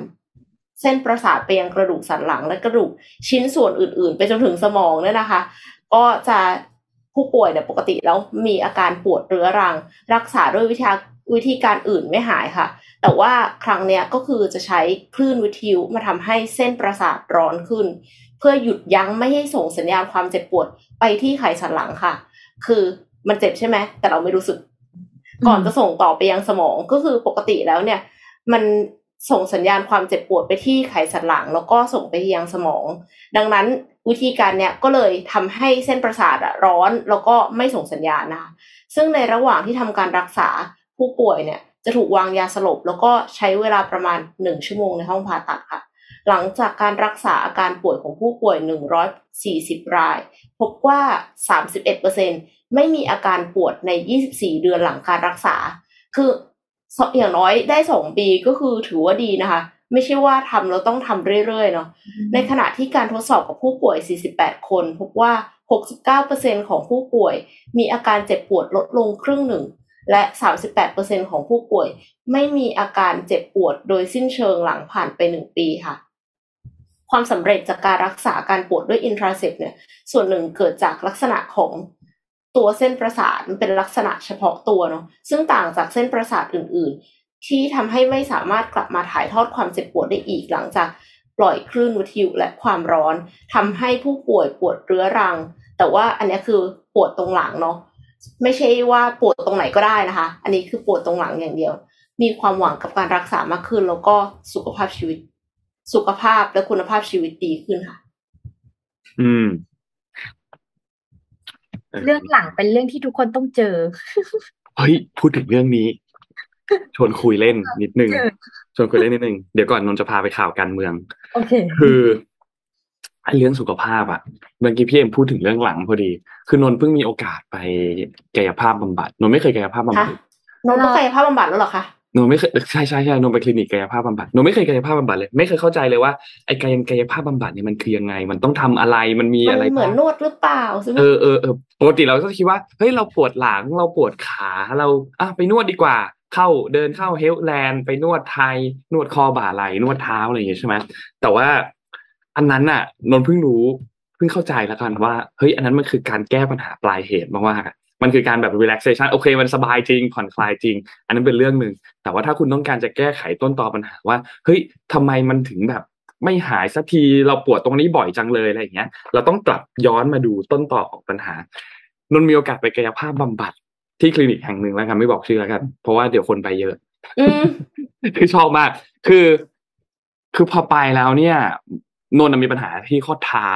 เส้นประสาทไปยังกระดูกสันหลังและกระดูกชิ้นส่วนอื่น ๆ ไปจนถึงสมองเนี่ยนะคะ ก็จะผู้ป่วยเนี่ยปกติแล้วมีอาการปวดเรื้อรัง รักษาด้วยวิธีวิธีการอื่นไม่หายค่ะ แต่ว่าครั้งเนี้ยก็คือจะใช้คลื่นวิทยุมาทำให้เส้นประสาทร้อนขึ้น เพื่อหยุดยั้งไม่ให้ส่งสัญญาณความเจ็บปวดไปที่ไขสันหลังค่ะ คือมันเจ็บใช่ไหมแต่เราไม่รู้สึก ก่อนจะส่งต่อไปยังสมองก็คือปกติแล้วเนี่ย มัน ส่งสัญญาณความเจ็บปวดไปที่ไขสันหลัง แล้วก็ส่งไปยังสมอง ดังนั้นวิธีการเนี้ยก็เลยทำให้เส้นประสาทร้อนแล้วก็ไม่ส่งสัญญาณนะคะซึ่งในระหว่างที่ทำการรักษาผู้ป่วยเนี่ยจะถูกวางยาสลบ แล้วก็ใช้เวลาประมาณหนึ่งชั่วโมงในห้องผ่าตัดค่ะ หลังจากการรักษาอาการป่วยของผู้ป่วย 140 ราย พบว่า 31%ไม่มีอาการปวดใน 24 เดือนหลังการรักษา คือ อย่างน้อยได้สองปีก็คือถือว่าดีนะคะ ไม่ใช่ว่าทำแล้วต้องทำเรื่อยๆเนาะในขณะที่การทดสอบกับผู้ป่วย 48 คนพบว่า 69%ของผู้ป่วย มีอาการเจ็บปวดลดลงครึ่งหนึ่ง และ 38%ของผู้ป่วย ไม่มีอาการเจ็บปวดโดยสิ้นเชิงหลังผ่านไปหนึ่งปีค่ะความสำเร็จจากการรักษาการปวดด้วยอินทราเซปเนี่ยส่วนหนึ่งเกิดจากลักษณะของ ตัวเส้นประสาทมันเป็นลักษณะเฉพาะตัวเนาะซึ่งต่างจากเส้นประสาทอื่น ๆ ที่ทำให้ไม่สามารถกลับมาถ่ายทอดความเจ็บปวดได้อีกหลังจากปล่อยคลื่นวิทยุและความร้อนทำให้ผู้ป่วยปวดเรื้อรัง แต่ว่าอันนี้คือปวดตรงหลังเนาะไม่ใช่ว่าปวดตรงไหนก็ได้นะคะ อันนี้คือปวดตรงหลังอย่างเดียว มีความหวังกับการรักษามากขึ้น แล้วก็สุขภาพชีวิต สุขภาพและคุณภาพชีวิตดีขึ้นค่ะ อืม เรื่องหลังเป็นเรื่องที่ทุกคนต้องเจอ เฮ้ย พูดถึงเรื่องนี้ ชวนคุยเล่นนิดนึง ชวนคุยเล่นนิดนึง เดี๋ยวก่อนนนจะพาไปข่าวการเมือง โอเค คือไอ้เรื่องสุขภาพอะเมื่อกี้พี่เอ็มพูดถึงเรื่องหลังพอดี คือนนเพิ่งมีโอกาสไปกายภาพบำบัด นนไม่เคยกายภาพบำบัดฮะนนท์ต้องกายภาพบำบัดแล้วเหรอคะ นนไม่เคยใช่ใช่ใช่นนไปคลินิกกายภาพบำบัดนนไม่เคยกายภาพบำบัดเลย ไม่เคยเข้าใจเลยว่าไอ้กายกายภาพบำบัดเนี่ยมันคือยังไง มันต้องทำอะไรมันมีมัอะไรนเหมือนบ้างนวดหรือเปล่าใช่ไหมเออเออเออปกติเราก็คิดว่าเฮ้ยเราปวดหลังเราปวดขาเราอะไปนวดดีกว่า เข้าเดินเข้าเฮลแลนด์ไปนวดไทย นวดคอบ่าไหล่นวดเท้าอะไรอย่างเงี้ยใช่ไหมแต่ว่าอันนั้นน่ะนนท์เพิ่งรู้เพิ่งเข้าใจแล้วกันว่าเฮ้ยอันนั้นมันคือการแก้ปัญหาปลายเหตุมากๆอะ มันคือการแบบ relaxation โอเค มันสบายจริง ผ่อนคลายจริง อันนั้นเป็นเรื่องหนึ่ง แต่ว่าถ้าคุณต้องการจะแก้ไขต้นตอปัญหาว่า เฮ้ยทำไมมันถึงแบบไม่หายสักที เราปวดตรงนี้บ่อยจังเลยอะไรอย่างเงี้ย เราต้องกลับย้อนมาดูต้นต่อของปัญหานนท์มีโอกาสไปกายภาพบำบัดที่คลินิกแห่งหนึ่งแล้วกันไม่บอกชื่อแล้วกัน เพราะว่าเดี๋ยวคนไปเยอะอืมคือชอบมาก คือ คือพอไปแล้วเนี่ย นนท์มีปัญหาที่ข้อเท้า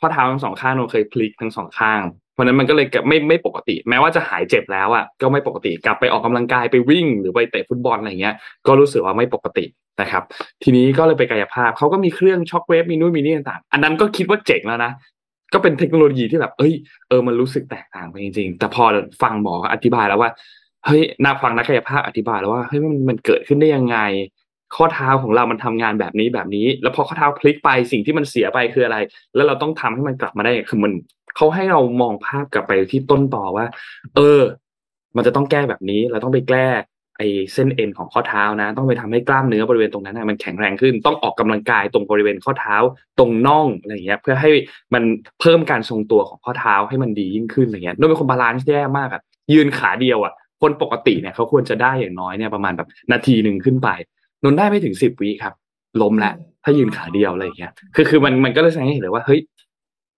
ข้อเท้าทั้งสองข้างนนท์เคยพลิกทั้งสองข้าง เพราะนั้นมันก็เลยไม่ไม่ปกติ แม้ว่าจะหายเจ็บแล้วอะก็ไม่ปกติกลับไปออกกำลังกายไปวิ่ง หรือไปเตะฟุตบอลอะไรเงี้ย ก็รู้สึกว่าไม่ปกตินะครับ ทีนี้ก็เลยไปกายภาพเขาก็มีเครื่อง shock wave มีนู่นมีนี่ต่างๆอันนั้นก็คิดว่าเจ๋งแล้วนะก็เป็นเทคโนโลยีที่แบบ เอ้ยเออมันรู้สึกแตกต่างไปจริงๆแต่พอฟังหมออธิบายแล้วว่าเฮ้ยนาฟังนักกายภาพอธิบายแล้วว่าเฮ้ยมันมันเกิดขึ้นได้ยังไง ข้อเท้าของเรามันทำงานแบบนี้แบบนี้ แล้วพอข้อเท้าพลิกไปสิ่งที่มันเสียไปคืออะไร แล้วเราต้องทำให้มันกลับมาได้คือมัน เขาให้เรามองภาพกลับไปที่ต้นตอว่า เออ มันจะต้องแก้แบบนี้ เราต้องไปแก้ไอ้เส้นเอ็นของข้อเท้านะ ต้องไปทำให้กล้ามเนื้อบริเวณตรงนั้นนะมันแข็งแรงขึ้น ต้องออกกำลังกายตรงบริเวณข้อเท้า ตรงน่องอะไรอย่างเงี้ย เพื่อให้มันเพิ่มการทรงตัวของข้อเท้าให้มันดียิ่งขึ้นอะไรเงี้ยโดยเป็นคน balance แย่มากอะยืนขาเดียวอะคนปกติเนี่ยเขาควรจะได้อย่างน้อยเนี่ยประมาณแบบนาทีหนึ่งขึ้นไปนนท์ได้ไม่ถึงสิบวิครับล้มแหละถ้ายืนขาเดียวอะไรอย่างเงี้ยคือคือมันมันก็เลยแสดงให้เห็นเลยว่าเฮ้ย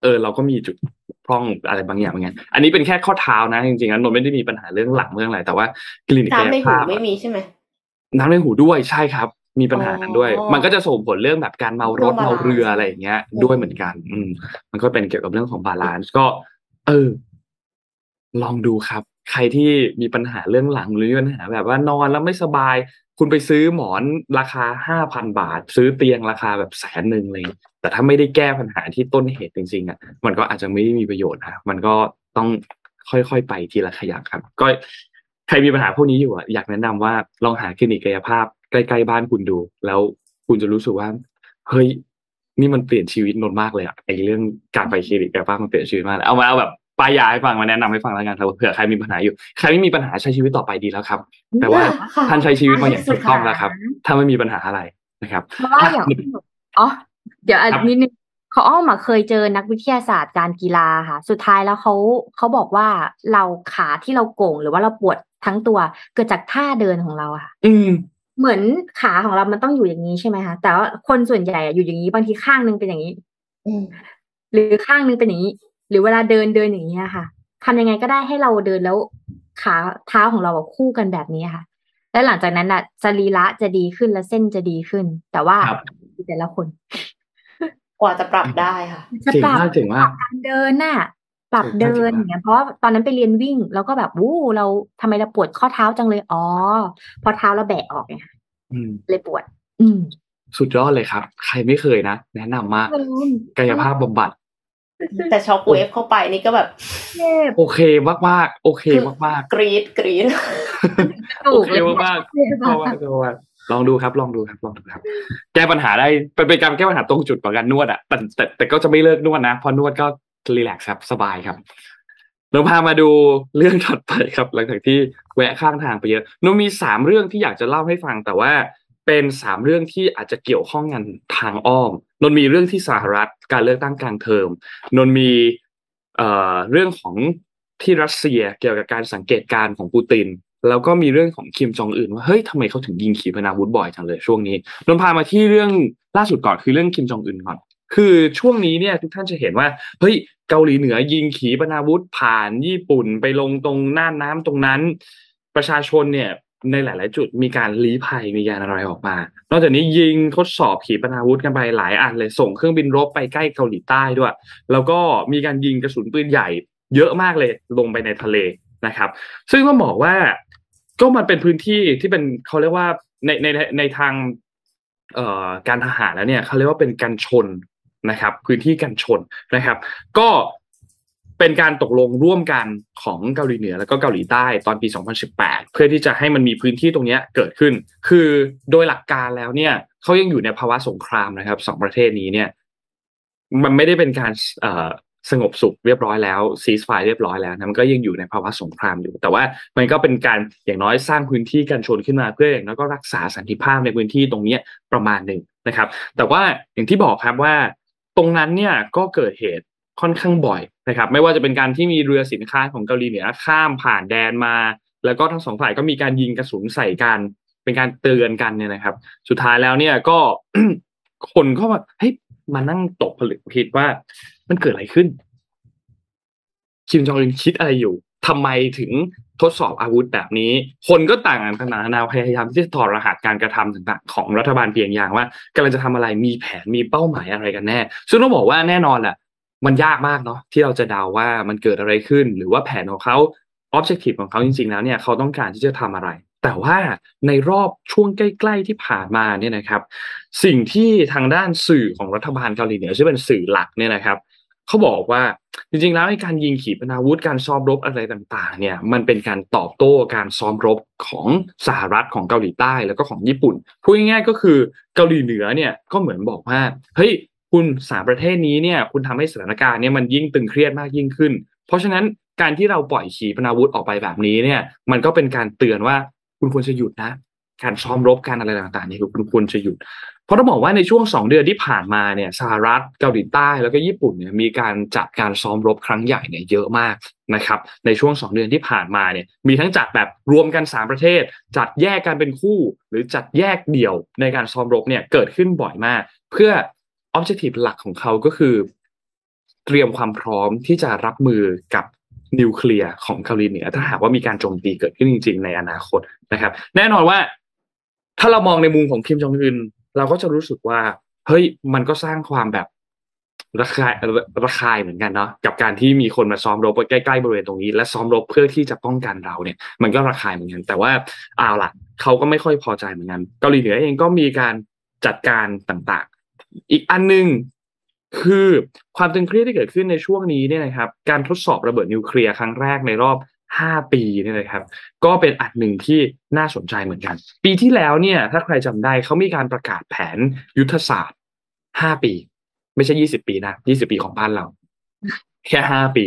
เออเราก็มีจุดบกพร่องอะไรบางอย่างเหมือนกันอันนี้เป็นแค่ข้อเท้านะ จริงๆแล้วนนท์ไม่ได้มีปัญหาเรื่องหลังเรื่องอะไรแต่ว่าคลินิกกาน้ำในหูไม่มีใช่ไหมน้ำในหูด้วยใช่ครับ มีปัญหากันด้วย มันก็จะส่งผลเรื่องแบบการเมารถเมาเรืออะไรอย่างเงี้ย ด้วยเหมือนกัน อืม มันก็เป็นเกี่ยวกับเรื่องของ balance ก็ เออ ลองดูครับ ใครที่มีปัญหาเรื่องหลังหรือมีปัญหาแบบว่านอนแล้วไม่สบาย คุณไปซื้อหมอนราคาห้าพันบาท ซื้อเตียงราคาแบบแสนหนึ่งเลย แต่ถ้าไม่ได้แก้ปัญหาที่ต้นเหตุจริงๆอะมันก็อาจจะไม่ได้มีประโยชน์นะมันก็ต้องค่อยๆไปทีละขยักครับ ก็ใครมีปัญหาพวกนี้อยู่อะอยากแนะนำว่าลองหาคลินิกกายภาพใกล้ๆบ้านคุณดู แล้วคุณจะรู้สึกว่าเฮ้ยนี่มันเปลี่ยนชีวิตนนมากเลยอะไอเรื่องการไปคลินิกกายภาพมันเปลี่ยนชีวิตมากเอามาเอาแบบ ปลายยาให้ฟังมาแนะนำให้ฟังแล้วกันเผื่อใครมีปัญหาอยู่ ใครไม่มีปัญหาใช้ชีวิตต่อไปดีแล้วครับ แต่ว่าท่านใช้ชีวิตมาอย่างถูกต้องแล้วครับ ถ้าไม่มีปัญหาอะไรนะครับเพราะว่าอย่างอ๋อเดี๋ยวอันนี้นึงเขาอ้อมมาเคยเจอนักวิทยาศาสตร์การกีฬาค่ะ สุดท้ายแล้วเขาเขาบอกว่าเราขาที่เราโก่งหรือว่าเราปวดทั้งตัวเกิดจากท่าเดินของเราค่ะ อืมเหมือนขาของเรามันต้องอยู่อย่างนี้ใช่ไหมคะแต่ว่าคนส่วนใหญ่อยู่อย่างนี้บางทีข้างนึงเป็นอย่างนี้หรือข้างนึงเป็นอย่างนี้ หรือเวลาเดินเดินอย่างนี้ค่ะทำยังไงก็ได้ให้เราเดินแล้วขาเท้าของเราคู่กันแบบนี้ค่ะ และหลังจากนั้นอะสรีระจะดีขึ้นและเส้นจะดีขึ้น แต่ว่าแต่ละคน กว่าจะปรับได้ค่ะจะปรับเจ๋งมากการเดินน่ะ ปรับเดินอย่างเงี้ยเพราะตอนนั้นไปเรียนวิ่ง แล้วก็แบบวู้เราทำไมเราปวดข้อเท้าจังเลยอ๋อพอเท้าเราแบะออกไงอืมเลยปวด อืมสุดยอดเลยครับ ใครไม่เคยนะ แนะนำมากกายภาพบำบัด แต่ shock wave เข้าไปนี่ก็แบบโอเคมากมากๆโอเคมากมากกรีดกรีดโอเคมากมากๆเพราะว่าเพราะว่าลองดูครับ ลองดูครับลองดูครับ แก้ปัญหาได้เป็นเป็นการแก้ปัญหาตรงจุดของการนวดอะแต่แต่แต่ก็จะไม่เลิกนวดนะเพราะนวดก็ relax ครับ สบายครับเราพามาดูเรื่องถัดไปครับ หลังจากที่แวะข้างทางไปเยอะนนท์มีสามเรื่องที่อยากจะเล่าให้ฟังแต่ว่าเป็นสามเรื่องที่อาจจะเกี่ยวข้องกันทางอ้อม นนมีเรื่องที่สหรัฐการเลือกตั้งกลางเทอมนนมีเอ่อเรื่องของที่รัสเซียเกี่ยวกับการสังเกตการของปูติน แล้วก็มีเรื่องของคิมจองอึนว่าเฮ้ยทำไมเขาถึงยิงขีปนาวุธบ่อยจังเลยช่วงนี้นนพามาที่เรื่องล่าสุดก่อนคือเรื่องคิมจองอึนก่อนคือช่วงนี้เนี่ยทุกท่านจะเห็นว่าเฮ้ยเกาหลีเหนือยิงขีปนาวุธผ่านญี่ปุ่นไปลงตรงน่านน้ำตรงนั้น ประชาชนเนี่ย ในหลาย ๆ จุดมีการลี้ภัยมีการอะไรออกมา นอกจากนี้ยิงทดสอบขีปนาวุธกันไปหลายอันเลยส่งเครื่องบินรบไปใกล้เกาหลีใต้ด้วย แล้วก็มีการยิงกระสุนปืนใหญ่ เยอะมากเลยลงไปในทะเลนะครับ ซึ่งต้องบอกว่าก็มันเป็นพื้นที่ที่เป็นเขาเรียกว่าในในในทางเอ่อการทหารแล้วเนี่ยเขาเรียกว่าเป็นการชนนะครับ พื้นที่การชนนะครับ ก็ เป็นการตกลงร่วมกันของเกาหลีเหนือแล้วก็เกาหลีใต้ตอนปี 2018 เพื่อที่จะให้มันมีพื้นที่ตรงนี้เกิดขึ้น คือโดยหลักการแล้วเนี่ยเขายังอยู่ในภาวะสงครามนะครับสองประเทศนี้เนี่ย มันไม่ได้เป็นการสงบสุขเรียบร้อยแล้วซีสไฟเรียบร้อยแล้วนะมันก็ยังอยู่ในภาวะสงครามอยู่ แต่ว่ามันก็เป็นการอย่างน้อยสร้างพื้นที่กันชนขึ้นมาเพื่ออย่างน้อยก็รักษาสันติภาพในพื้นที่ตรงนี้ประมาณหนึ่งนะครับ แต่ว่าอย่างที่บอกครับว่า ตรงนั้นเนี่ยก็เกิดเหตุ ค่อนข้างบ่อยนะครับ ไม่ว่าจะเป็นการที่มีเรือสินค้าของเกาหลีเหนือข้ามผ่านแดนมา แล้วก็ทั้งสองฝ่ายก็มีการยิงกระสุนใส่กันเป็นการเตือนกันเนี่ยนะครับ สุดท้ายแล้วเนี่ยก็คนก็มาเฮ้ยมานั่งตกผลึกคิดว่ามันเกิดอะไรขึ้น คิมจองอึนคิดอะไรอยู่ทำไมถึงทดสอบอาวุธแบบนี้ คนก็ต่างกันนานาพยายามที่จะถอดรหัสการกระทำต่างๆ ของรัฐบาลเพียงอย่างว่ากำลังจะทำอะไรมีแผนมีเป้าหมายอะไรกันแน่ ซึ่งต้องบอกว่าแน่นอนแหละ มันยากมากเนาะที่เราจะเดาว่ามันเกิดอะไรขึ้น หรือว่าแผนของเขา objective ของเขาจริงๆแล้วเนี่ยเขาต้องการที่จะทำอะไร แต่ว่าในรอบช่วงใกล้ ๆที่ผ่านมาเนี่ยนะครับ สิ่งที่ทางด้านสื่อของรัฐบาลเกาหลีเหนือซึ่งเป็นสื่อหลักเนี่ยนะครับเขาบอกว่าจริงๆแล้วในการยิงขีปนาวุธการซ้อมรบอะไรต่างๆ เนี่ยมันเป็นการตอบโต้การซ้อมรบของสหรัฐของเกาหลีใต้แล้วก็ของญี่ปุ่นพูดง่ายๆก็คือเกาหลีเหนือเนี่ยก็เหมือนบอกว่าเฮ้ย คุณสามประเทศนี้เนี่ยคุณทำให้สถานการณ์เนี่ยมันยิ่งตึงเครียดมากยิ่งขึ้น เพราะฉะนั้นการที่เราปล่อยขีปนาวุธออกไปแบบนี้เนี่ย มันก็เป็นการเตือนว่าคุณควรจะหยุดนะ การซ้อมรบการอะไรต่างๆนี่คุณควรจะหยุด เพราะต้องบอกว่าในช่วงสองเดือนที่ผ่านมาเนี่ยสหรัฐเกาหลีใต้แล้วก็ญี่ปุ่นเนี่ยมีการจัดการซ้อมรบครั้งใหญ่เนี่ยเยอะมากนะครับในช่วงสองเดือนที่ผ่านมาเนี่ยมีทั้งจัดแบบรวมกันสามประเทศ จัดแยกกันเป็นคู่ หรือจัดแยกเดี่ยวในการซ้อมรบเนี่ยเกิดขึ้นบ่อยมาก เพื่อ objective หลักของเขาก็คือ เตรียมความพร้อมที่จะรับมือกับนิวเคลียร์ของเกาหลีเหนือถ้าหากว่ามีการโจมตีเกิดขึ้นจริง ๆ ในอนาคตนะครับ แน่นอนว่า ถ้าเรามองในมุมของคิมจองอึนเราก็จะรู้สึกว่า เฮ้ยมันก็สร้างความแบบระคายระคายเหมือนกันเนาะกับการที่มีคนมาซ้อมรบใกล้ๆบริเวณตรงนี้ และซ้อมรบเพื่อที่จะป้องกันเราเนี่ย มันก็ระคายเหมือนกัน แต่ว่าเอาล่ะเขาก็ไม่ค่อยพอใจเหมือนกันเกาหลีเหนือเองก็มีการจัดการต่าง อีกอันหนึ่งคือความตึงเครียดที่เกิดขึ้นในช่วงนี้เนี่ยนะครับ การทดสอบระเบิดนิวเคลียร์ครั้งแรกในรอบ 5 ปีเนี่ยนะครับ ก็เป็นอันหนึ่งที่น่าสนใจเหมือนกัน ปีที่แล้วเนี่ย ถ้าใครจำได้เขามีการประกาศแผนยุทธศาสตร์ 5 ปี ไม่ใช่ 20 ปีนะ 20 ปีของบ้านเรา แค่5ปี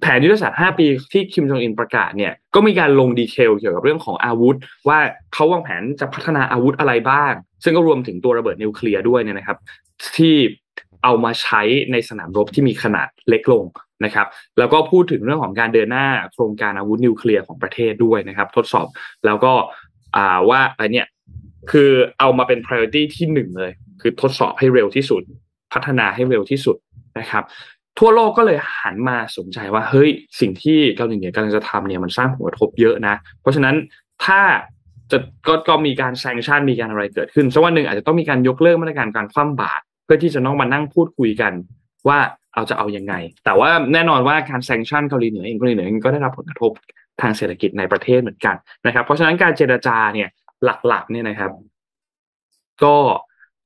แผนยุทธศาสตร์5ปีที่คิมจองอึนประกาศเนี่ยก็มีการลง detail เกี่ยวกับเรื่องของอาวุธ ว่าเขาวางแผนจะพัฒนาอาวุธอะไรบ้าง ซึ่งก็รวมถึงตัวระเบิดนิวเคลียร์ด้วยเนี่ยนะครับ ที่เอามาใช้ในสนามรบที่มีขนาดเล็กลงนะครับ แล้วก็พูดถึงเรื่องของการเดินหน้าโครงการอาวุธนิวเคลียร์ของประเทศด้วยนะครับ ทดสอบแล้วก็อ่าว่าอะไรเนี่ยคือเอามาเป็น priority ที่หนึ่งเลย คือทดสอบให้เร็วที่สุด พัฒนาให้เร็วที่สุดนะครับ ทั่วโลกก็เลยหันมาสนใจว่าเฮ้ยสิ่งที่เกาหลีเหนือกำลังจะทำเนี่ยมันสร้างผลกระทบเยอะนะ เพราะฉะนั้นถ้าจะก็ก็มีการแซงชั่นมีการอะไรเกิดขึ้นสักวันหนึ่งอาจจะต้องมีการยกเลิกมาตรการการคว่ำบาตรเพื่อที่จะต้องมานั่งพูดคุยกันว่าเอาจะเอาอยัางไง แต่ว่าแน่นอนว่าการแซงชั่นเกาหลีเหนือเองเกาหลีเหนือเองก็ได้รับผลกระทบทางเศรษฐกิจในประเทศเหมือนกันนะครับ เพราะฉะนั้นการเจรจาเนี่ยหลักๆเนี่ยนะครับ ก็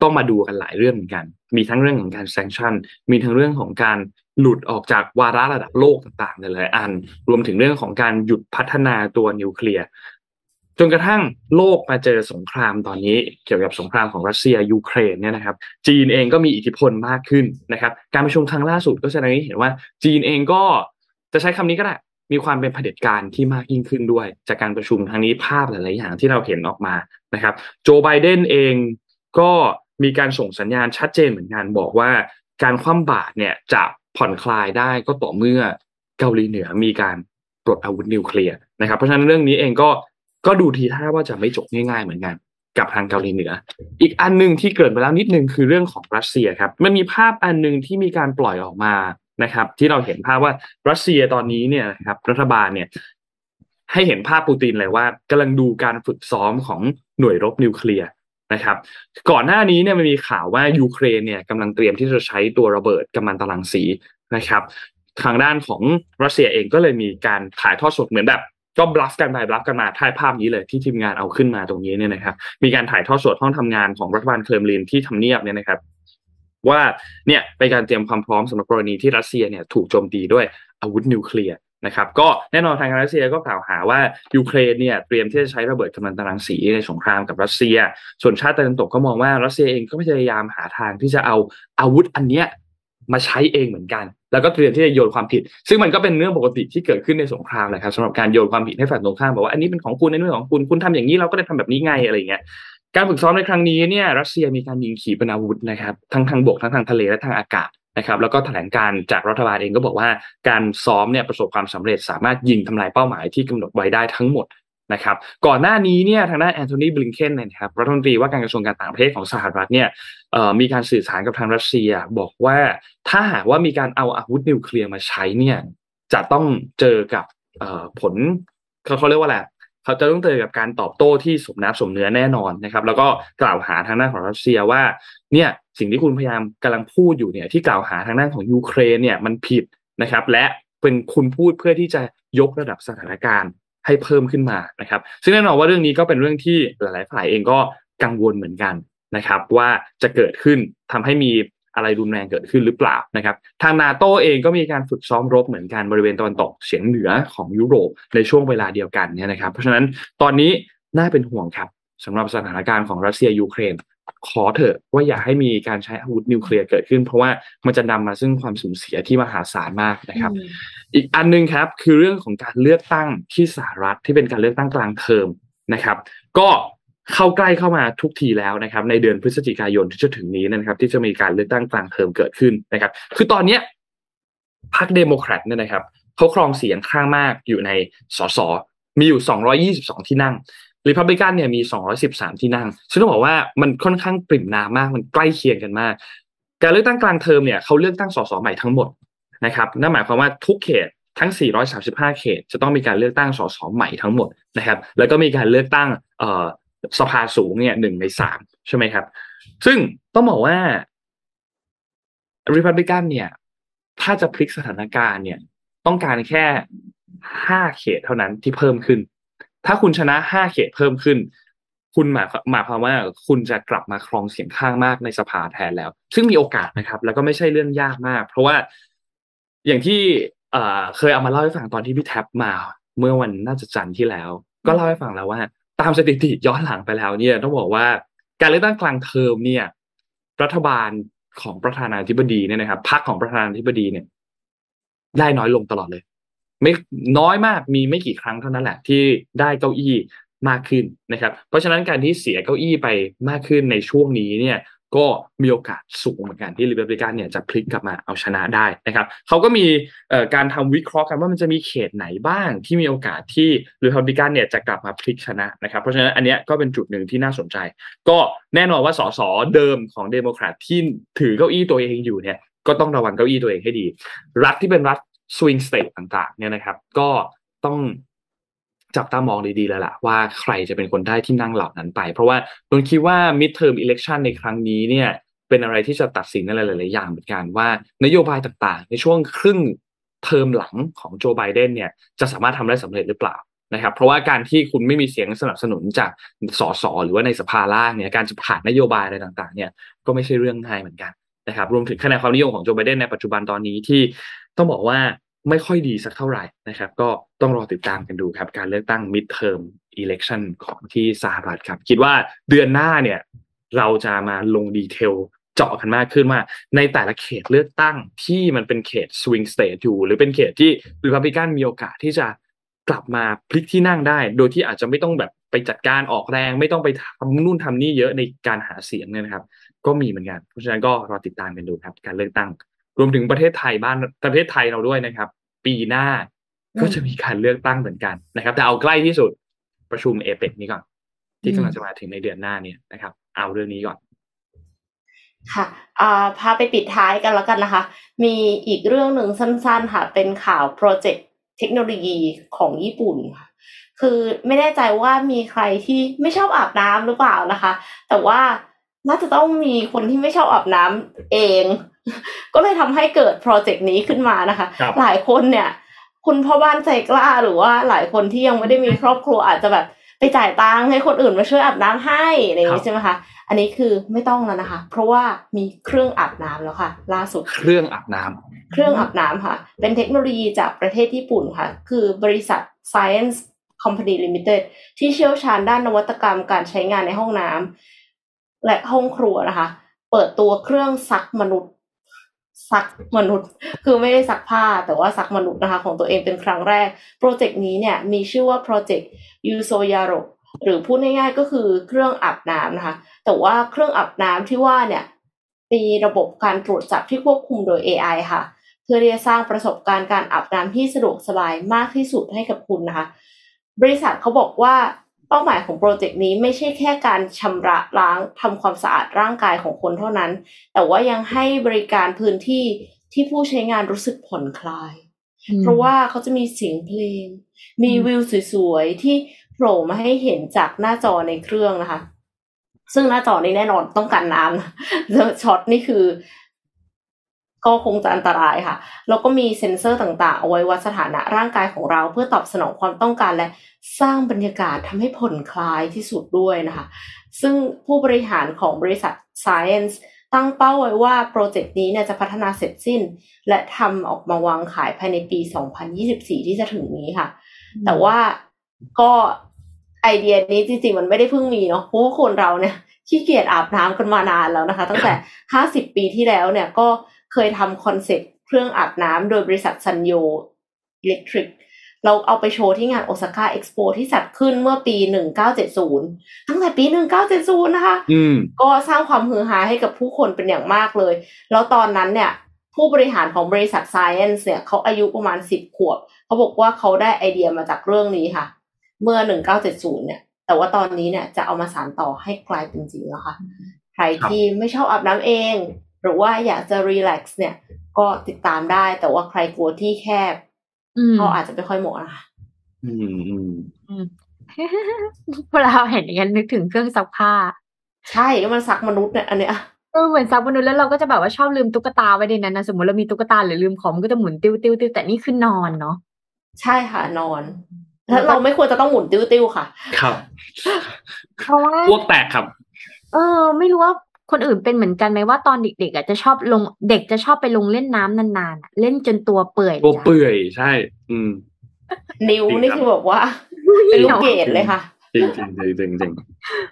ต้องมาดูกันหลายเรื่องเหมือนกัน มีทั้งเรื่องของการแซงชั่น มีทั้งเรื่องของการหลุดออกจากวาระระดับโลกต่างๆหลายอัน รวมถึงเรื่องของการหยุดพัฒนาตัวนิวเคลียร์ จนกระทั่งโลกมาเจอสงครามตอนนี้ เกี่ยวกับสงครามของรัสเซียยูเครนเนี่ยนะครับ จีนเองก็มีอิทธิพลมากขึ้นนะครับ การประชุมครั้งล่าสุดก็แสดงให้เห็นว่า จีนเองก็จะใช้คำนี้ก็ได้มีความเป็นเผด็จการที่มากยิ่งขึ้นด้วย จากการประชุมครั้งนี้ภาพหลาย ๆ อย่างที่เราเห็นออกมานะครับ โจไบเดนเองก็ มีการส่งสัญญาณชัดเจนเหมือนกันบอกว่าการคว่ำบาตรเนี่ยจะผ่อนคลายได้ก็ต่อเมื่อเกาหลีเหนือมีการปลดอาวุธนิวเคลียร์นะครับ เพราะฉะนั้นเรื่องนี้เองก็ก็ดูทีท่าว่าจะไม่จบง่ายๆเหมือนกัน กับทางเกาหลีเหนือ อีกอันหนึ่งที่เกิดไปแล้วนิดนึงคือเรื่องของรัสเซียครับมันมีภาพอันหนึ่งที่มีการปล่อยออกมานะครับ ที่เราเห็นภาพว่ารัสเซียตอนนี้เนี่ยนะครับรัฐบาลเนี่ยให้เห็นภาพปูตินเลยว่ากำลังดูการฝึกซ้อมของหน่วยรบนิวเคลียร์ นะครับ ก่อนหน้านี้เนี่ยมันมีข่าวว่ายูเครนเนี่ยกำลังเตรียมที่จะใช้ตัวระเบิดกัมมันตรังสีนะครับทางด้านของรัสเซียเองก็เลยมีการถ่ายทอดสดเหมือนแบบก็บลัฟกันไปบลัฟกันมาถ่ายภาพนี้เลยที่ทีมงานเอาขึ้นมาตรงนี้เนี่ยนะครับ มีการถ่ายทอดสดห้องทำงานของรัฐบาลเคลมลินที่ทำเนียบเนี่ยนะครับ ว่าเนี่ยเป็นการเตรียมความพร้อมสำหรับกรณีที่รัสเซียเนี่ยถูกโจมตีด้วยอาวุธนิวเคลียร์ นะครับก็แน่นอนทางรัสเซียก็กล่าวหาว่ายูเครนเนี่ยเตรียมที่จะใช้ระเบิดกำลังตรังสีในสงครามกับรัสเซีย ส่วนชาติตะวันตกก็มองว่ารัสเซียเองก็พยายามหาทางที่จะเอาอาวุธอันเนี้ยมาใช้เองเหมือนกัน แล้วก็เตรียมที่จะโยนความผิด ซึ่งมันก็เป็นเรื่องปกติที่เกิดขึ้นในสงครามแหละครับสำหรับการโยนความผิดให้ฝ่ายตรงข้ามบอกว่าอันนี้เป็นของคุณอันนี้เป็นของคุณคุณทำอย่างนี้เราก็ได้ทำแบบนี้ไงอะไรเงี้ยการฝึกซ้อมในครั้งนี้เนี่ยรัสเซียมีการยิงขีปนาวุธนะครับทั้งทางบกทั้งทางทะเลและทางอากาศ นะครับแล้วก็แถลงการจากรัฐบาลเองก็บอกว่าการซ้อมเนี่ยประสบความสำเร็จสามารถยิงทำลายเป้าหมายที่กำหนดไว้ได้ทั้งหมดนะครับก่อนหน้านี้เนี่ยทางด้านแอนโทนีบลิงเคนนะครับรัฐมนตรีว่าการกระทรวงการต่างประเทศของสหรัฐเนี่ยมีการสื่อสารกับทางรัสเซีย บอกว่าถ้าหากว่ามีการเอาอาวุธนิวเคลียร์มาใช้เนี่ยจะต้องเจอกับผลเขาเขาเรียกว่าอะไรเขาจะต้องเจอกับการตอบโต้ที่สมน้ำสมเนื้อแน่นอนนะครับ แล้วก็กล่าวหาทางด้านของรัสเซียว่าเนี่ย สิ่งที่คุณพยายามกำลังพูดอยู่เนี่ยที่กล่าวหาทางด้านของยูเครนเนี่ยมันผิดนะครับ และเป็นคุณพูดเพื่อที่จะยกระดับสถานการณ์ให้เพิ่มขึ้นมานะครับ ซึ่งแน่นอนว่าเรื่องนี้ก็เป็นเรื่องที่หลาย ๆ ฝ่ายเองก็กังวลเหมือนกันนะครับ ว่าจะเกิดขึ้นทำให้มีอะไรรุนแรงเกิดขึ้นหรือเปล่านะครับ ทางนาโตเองก็มีการฝึกซ้อมรบเหมือนกันบริเวณตะวันตกเฉียงเหนือของยุโรปในช่วงเวลาเดียวกันเนี่ยนะครับ เพราะฉะนั้นตอนนี้น่าเป็นห่วงครับสำหรับสถานการณ์ของรัสเซียยูเครน ขอเถอะว่าอย่าให้มีการใช้อาวุธนิวเคลียร์เกิดขึ้น เพราะว่ามันจะนำมาซึ่งความสูญเสียที่มหาศาลมากนะครับ อีกอันนึงครับคือเรื่องของการเลือกตั้งที่สหรัฐที่เป็นการเลือกตั้งกลางเทอมนะครับ ก็เข้าใกล้เข้ามาทุกทีแล้วนะครับ ในเดือนพฤศจิกายนที่จะถึงนี้นะครับ ที่จะมีการเลือกตั้งกลางเทอมเกิดขึ้นนะครับ คือตอนเนี้ยพรรคเดโมแครตเนี่ยนะครับเขาครองเสียงข้างมากอยู่ในสสมีอยู่ 222 ที่นั่ง ริพับลิกันเนี่ยมี 213 ที่นั่ง ซึ่งต้องบอกว่ามันค่อนข้างปริ่มน้ำมาก มันใกล้เคียงกันมาก การเลือกตั้งกลางเทอมเนี่ยเขาเลือกตั้งสสใหม่ทั้งหมดนะครับ นั่นหมายความว่าทุกเขตทั้ง 435 เขต จะต้องมีการเลือกตั้งสสใหม่ทั้งหมดนะครับ แล้วก็มีการเลือกตั้งเอ่อสภาสูงเนี่ยหนึ่งในสามใช่ไหมครับ ซึ่งต้องบอกว่าริพับลิกันเนี่ย ถ้าจะพลิกสถานการณ์เนี่ย ต้องการแค่ห้าเขตเท่านั้นที่เพิ่มขึ้น ถ้าคุณชนะห้าเขตเพิ่มขึ้น คุณหมายหมายความว่าคุณจะกลับมาครองเสียงข้างมากในสภาแทนแล้ว ซึ่งมีโอกาสนะครับ แล้วก็ไม่ใช่เรื่องยากมาก เพราะว่าอย่างที่เคยเอามาเล่าให้ฟังตอนที่พี่แท็บมาเมื่อวันน่าจะจันทร์ที่แล้ว ก็เล่าให้ฟังแล้วว่า ตามสถิติย้อนหลังไปแล้วเนี่ยต้องบอกว่าการเลือกตั้งกลางเทอมเนี่ย รัฐบาลของประธานาธิบดีเนี่ยนะครับพรรคของประธานาธิบดีเนี่ย ได้น้อยลงตลอดเลย ไม่น้อยมากมีไม่กี่ครั้งเท่านั้นแหละที่ได้เก้าอี้มากขึ้นนะครับ เพราะฉะนั้นการที่เสียเก้าอี้ไปมากขึ้นในช่วงนี้เนี่ยก็มีโอกาสสูงเหมือนกันที่ริพับลิกันเนี่ยจะพลิกกลับมาเอาชนะได้นะครับเขาก็มีการทำวิเคราะห์กันว่ามันจะมีเขตไหนบ้างที่มีโอกาสที่ริพับลิกันเนี่ยจะกลับมาพลิกชนะนะครับเพราะฉะนั้นอันนี้ก็เป็นจุดหนึ่งที่น่าสนใจ ก็แน่นอนว่าสสเดิมของเดโมแครตที่ถือเก้าอี้ตัวเองอยู่เนี่ยก็ต้องระวังเก้าอี้ตัวเองให้ดี รัฐที่เป็นรัฐ swing state ต่างๆ เนี่ยนะครับ ก็ต้องจับตามองดีๆแล้วล่ะว่าใครจะเป็นคนได้ที่นั่งเหล่านั้นไป เพราะว่านนท์คิดว่า mid term election ในครั้งนี้เนี่ยเป็นอะไรที่จะตัดสินอะไรหลายๆอย่างเหมือนกันว่านโยบายต่างๆ ในช่วงครึ่งเทอมหลังของโจไบเดนเนี่ยจะสามารถทำได้สำเร็จหรือเปล่านะครับ เพราะว่าการที่คุณไม่มีเสียงสนับสนุนจากสสหรือว่าในสภาล่างเนี่ยการจะผ่านนโยบายอะไรต่างๆ เนี่ยก็ไม่ใช่เรื่องง่ายเหมือนกันนะครับ รวมถึงคะแนนความนิยมของโจไบเดนในปัจจุบันตอนนี้ที่ ต้องบอกว่าไม่ค่อยดีสักเท่าไหร่นะครับ ก็ต้องรอติดตามกันดูครับ การเลือกตั้ง mid term election ของที่สหรัฐครับ คิดว่าเดือนหน้าเนี่ย เราจะมาลงดีเทลเจาะกันมากขึ้นว่า ในแต่ละเขตเลือกตั้งที่มันเป็นเขต swing state อยู่ หรือเป็นเขตที่ริพับลิกันมีโอกาสที่จะกลับมาพลิกที่นั่งได้ โดยที่อาจจะไม่ต้องแบบไปจัดการออกแรง ไม่ต้องไปทำนู่นทำนี่เยอะในการหาเสียงเนี่ยนะครับ ก็มีเหมือนกันเพราะฉะนั้นก็รอติดตามกันดูครับ การเลือกตั้ง รวมถึงประเทศไทยบ้านประเทศไทยเราด้วยนะครับ ปีหน้าก็จะมีการเลือกตั้งเหมือนกันนะครับ แต่เอาใกล้ที่สุดประชุมเอเปกนี้ก่อน ที่กำลังจะมาถึงในเดือนหน้าเนี่ยนะครับ เอาเรื่องนี้ก่อนค่ะอ่าพาไปปิดท้ายกันแล้วกันนะคะ มีอีกเรื่องหนึ่งสั้น ๆ ค่ะ เป็นข่าวโปรเจกต์เทคโนโลยีของญี่ปุ่นค่ะคือไม่แน่ใจว่ามีใครที่ไม่ชอบอาบน้ำหรือเปล่านะคะ แต่ว่า น่าจะต้องมีคนที่ไม่ชอบอาบน้ำเอง ก็เลยทำให้เกิดโปรเจกต์นี้ขึ้นมานะคะ หลายคนเนี่ย คุณพ่อบ้านใจกล้าหรือว่าหลายคนที่ยังไม่ได้มีครอบครัวอาจจะแบบไปจ่ายตังค์ให้คนอื่นมาช่วยอาบน้ำให้อะไรอย่างนี้ใช่ไหมคะอันนี้คือไม่ต้องแล้วนะคะ เพราะว่ามีเครื่องอาบน้ำแล้วค่ะ ล่าสุดเครื่องอาบน้ำเครื่องอาบน้ำค่ะ เป็นเทคโนโลยีจากประเทศญี่ปุ่นค่ะ คือบริษัท Science Company Limited ที่เชี่ยวชาญด้านนวัตกรรมการใช้งานในห้องน้ำ และห้องครัวนะคะ เปิดตัวเครื่องซักมนุษย์ซักมนุษย์ คือไม่ได้ซักผ้าแต่ว่าซักมนุษย์นะคะ ของตัวเองเป็นครั้งแรก โปรเจกต์นี้เนี่ยมีชื่อว่าโปรเจกต์ยูโซยาโรหรือพูดง่ายๆก็คือเครื่องอาบน้ำนะคะ แต่ว่าเครื่องอาบน้ำที่ว่าเนี่ยมีระบบการตรวจจับที่ควบคุมโดย AI ค่ะ เพื่อที่จะสร้างประสบการณ์การอาบน้ำที่สะดวกสบายมากที่สุดให้กับคุณนะคะ บริษัทเขาบอกว่า เป้าหมายของโปรเจกต์นี้ไม่ใช่แค่การชำระล้างทำความสะอาดร่างกายของคนเท่านั้น แต่ว่ายังให้บริการพื้นที่ที่ผู้ใช้งานรู้สึกผ่อนคลาย เพราะว่าเขาจะมีเสียงเพลง มีวิวสวยๆ ที่โผล่มาให้เห็นจากหน้าจอในเครื่องนะคะ ซึ่งหน้าจอนี้แน่นอนต้องการน้ำช็อตนี่คือ ก็คงจะอันตรายค่ะ แล้วก็มีเซ็นเซอร์ต่างๆ เอาไว้วัดสถานะร่างกายของเรา เพื่อตอบสนองความต้องการและสร้างบรรยากาศทำให้ผ่อนคลายที่สุดด้วยนะคะ ซึ่งผู้บริหารของบริษัท Science ตั้งเป้าไว้ว่า project นี้เนี่ยจะพัฒนาเสร็จสิ้น และทำออกมาวางขายภายในปี 2024 ที่จะถึงนี้ค่ะ แต่ว่าก็ไอเดียนี้จริงๆ มันไม่ได้เพิ่งมีเนาะเพราะว่าคนเราเนี่ยขี้เกียจอาบน้ำกันมานานแล้วนะคะ ตั้งแต่ 50 ปีที่แล้วเนี่ยก็ เคยทำ concept เครื่องอาบน้ำโดยบริษัท Sanyo Electric เราเอาไปโชว์ที่งาน Osaka Expo ที่จัดขึ้นเมื่อปี 1970 ตั้งแต่ปี 1970 นะคะ ก็สร้างความฮือฮาให้กับผู้คนเป็นอย่างมากเลย แล้วตอนนั้นเนี่ย ผู้บริหารของบริษัท Science เนี่ยเขาอายุประมาณ 10 ขวบ เขาบอกว่าเขาได้ไอเดียมาจากเรื่องนี้ค่ะ เมื่อ 1970 เนี่ย แต่ว่าตอนนี้เนี่ยจะเอามาสานต่อให้กลายเป็นจริงแล้วค่ะ ใครที่ไม่ชอบอาบน้ำเอง หรือว่าอยากจะรีแลกซ์เนี่ย ก็ติดตามได้ แต่ว่าใครกลัวที่แคบก็อาจจะไม่ค่อยเหมาะนะคะอืมอืมเวลาเราเห็นอย่างนั้นนึกถึงเครื่องซักผ้า ใช่ก็มันซักมนุษย์เนี่ยอันเนี้ยเออเหมือนซักมนุษย์แล้วเราก็จะแบบว่าชอบลืมตุ๊กตาไว้ในนั้นนะสมมติเรามีตุ๊กตาหรือลืมของมันก็จะหมุนติ้วติ้วติ้วแต่นี่คือนอนเนาะใช่ค่ะนอนแล้วเราไม่ควรจะต้องหมุนติ้วๆค่ะ ครับเพราะว่าอ้วกแตกครับ เออ ไม่รู้ว่า คนอื่นเป็นเหมือนกันไหมว่าตอนเด็กๆอะจะชอบลงเด็กจะชอบไปลงเล่นน้ำนานๆอะเล่นจนตัวเปื่อยตัวจ้ะเปื่อยใช่ อืม นิ้วจริงนี่ครับคือแบบว่า เป็นลูกเกดเลยค่ะจริงจริงจริงจริงจริง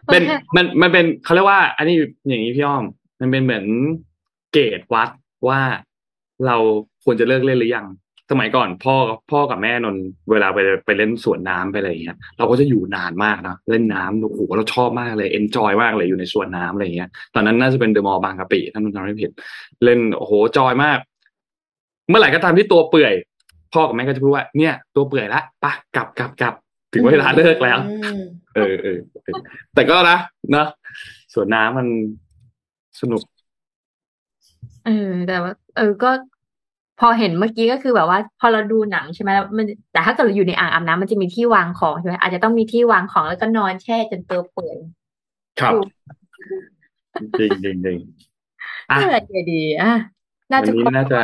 เป็นมันมันเป็นเขาเรียกว่า อันนี้อย่างนี้พี่อ้อม มันเป็นเหมือนเกณฑ์วัดว่าเราควรจะเลิกเล่นหรือยัง สมัยก่อนพ่อพ่อกับแม่นนท์เวลาไปไปเล่นสวนน้ำไปอะไรอย่างเงี้ยเราก็จะอยู่นานมากนะเล่นน้ำโอ้โหเราชอบมากเลยเอนจอยมากเลยอยู่ในสวนน้ำอะไรอย่างเงี้ย ตอนนั้นน่าจะเป็นเดอะมอลล์บางกะปิถ้ามันจำไม่ผิด เล่นโอ้โหจอยมาก เมื่อไหร่ก็ตามที่ตัวเปื่อย พ่อกับแม่ก็จะพูดว่าเนี่ย ตัวเปื่อยละปะกลับกลับกลับถึงเวลาเลิกแล้วอืมเออเออเออแต่ก็นะเนอะสวนน้ำมันสนุกเออแต่ว่า เออก็ พอเห็นเมื่อกี้ก็คือแบบว่า พอเราดูหนังใช่ไหมแล้วมันแต่ถ้าเกิดเราอยู่ในอ่างอาบน้ำมันจะมีที่วางของใช่ไหมอาจจะต้องมีที่วางของแล้วก็นอนแช่จนตัวเปื่อยครับดูจริงจริงจริงอะเมื่อไหร่ดีอะน่าวันจะนี้ครบน่าจะ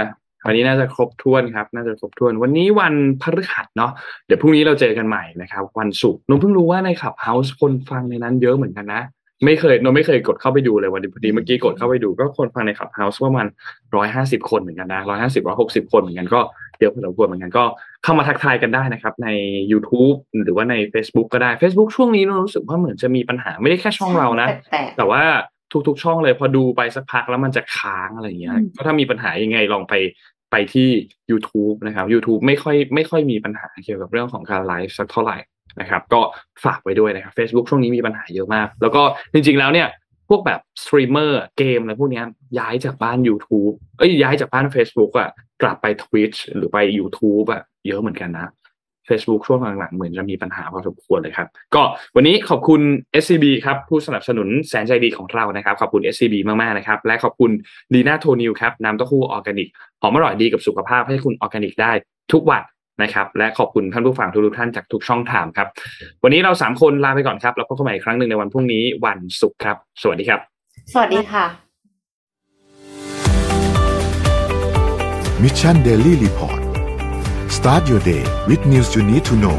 วันนี้น่าจะครบถ้วนครับ น่าจะครบถ้วน วันนี้วันพฤหัสเนาะเดี๋ยวพรุ่งนี้เราเจอกันใหม่นะครับ วันศุกร์นนเพิ่งรู้ว่าในขับเฮาส์คนฟังในนั้นเยอะเหมือนกันนะ ไม่เคยนนไม่เคยกดเข้าไปดูเลยวันนี้พอดีเมื่อกี้กดเข้าไปดูก็คนฟังในขับเฮาส์ประมาณร้อยห้าสิบคนเหมือนกันนะร้อยห้าสิบร้อยหกสิบคนเหมือนกันก็เยอะพอสมควรเหมือนกันก็เข้ามาทักทายกันได้นะครับ ใน YouTube หรือว่าใน Facebook ก็ได้ Facebook ช่วงนี้นนรู้สึกว่าเหมือนจะมีปัญหาไม่ได้แค่ช่องเรานะแปลกแต่ว่าทุกๆ ช่องเลยพอดูไปสักพักแล้วมันจะค้างอะไรอย่างเงี้ยอืมก็ถ้ามีปัญหายังไงลองไปไปที่ YouTube นะครับ YouTube ไม่ค่อยไม่ค่อยมีปัญหาเกี่ยวกับเรื่องของการไลฟ์สักเท่าไหร่ นะครับก็ฝากไว้ด้วยนะครับ Facebook ช่วงนี้มีปัญหาเยอะมาก แล้วก็จริงๆแล้วเนี่ยพวกแบบสตรีมเมอร์เกมอะไรพวกนี้ย้ายจากบ้าน YouTube เอ้ยย้ายจากบ้าน Facebook อะกลับไป Twitch หรือไป YouTube อะเยอะเหมือนกันนะ Facebook ช่วงหลังๆเหมือนจะมีปัญหาพอสมควรเลยครับ ก็วันนี้ขอบคุณ SCB ครับผู้สนับสนุนแสนใจดีของเรานะครับ ขอบคุณ SCB มากๆนะครับ และขอบคุณดีน่าโทฟุครับน้ำเต้าหู้ออร์แกนิกหอมอร่อยดีกับสุขภาพให้คุณออร์แกนิกได้ทุกวัน นะครับ และขอบคุณท่านผู้ฟังทุกๆท่านจากทุกช่องทางครับ วันนี้เราสามคนลาไปก่อนครับแล้วพบกันใหม่อีกครั้งหนึ่งในวันพรุ่งนี้วันศุกร์ครับ สวัสดีครับๆสวัสดีค่ะมิชชันเดลี่รีพอร์ต start your day with news you need to know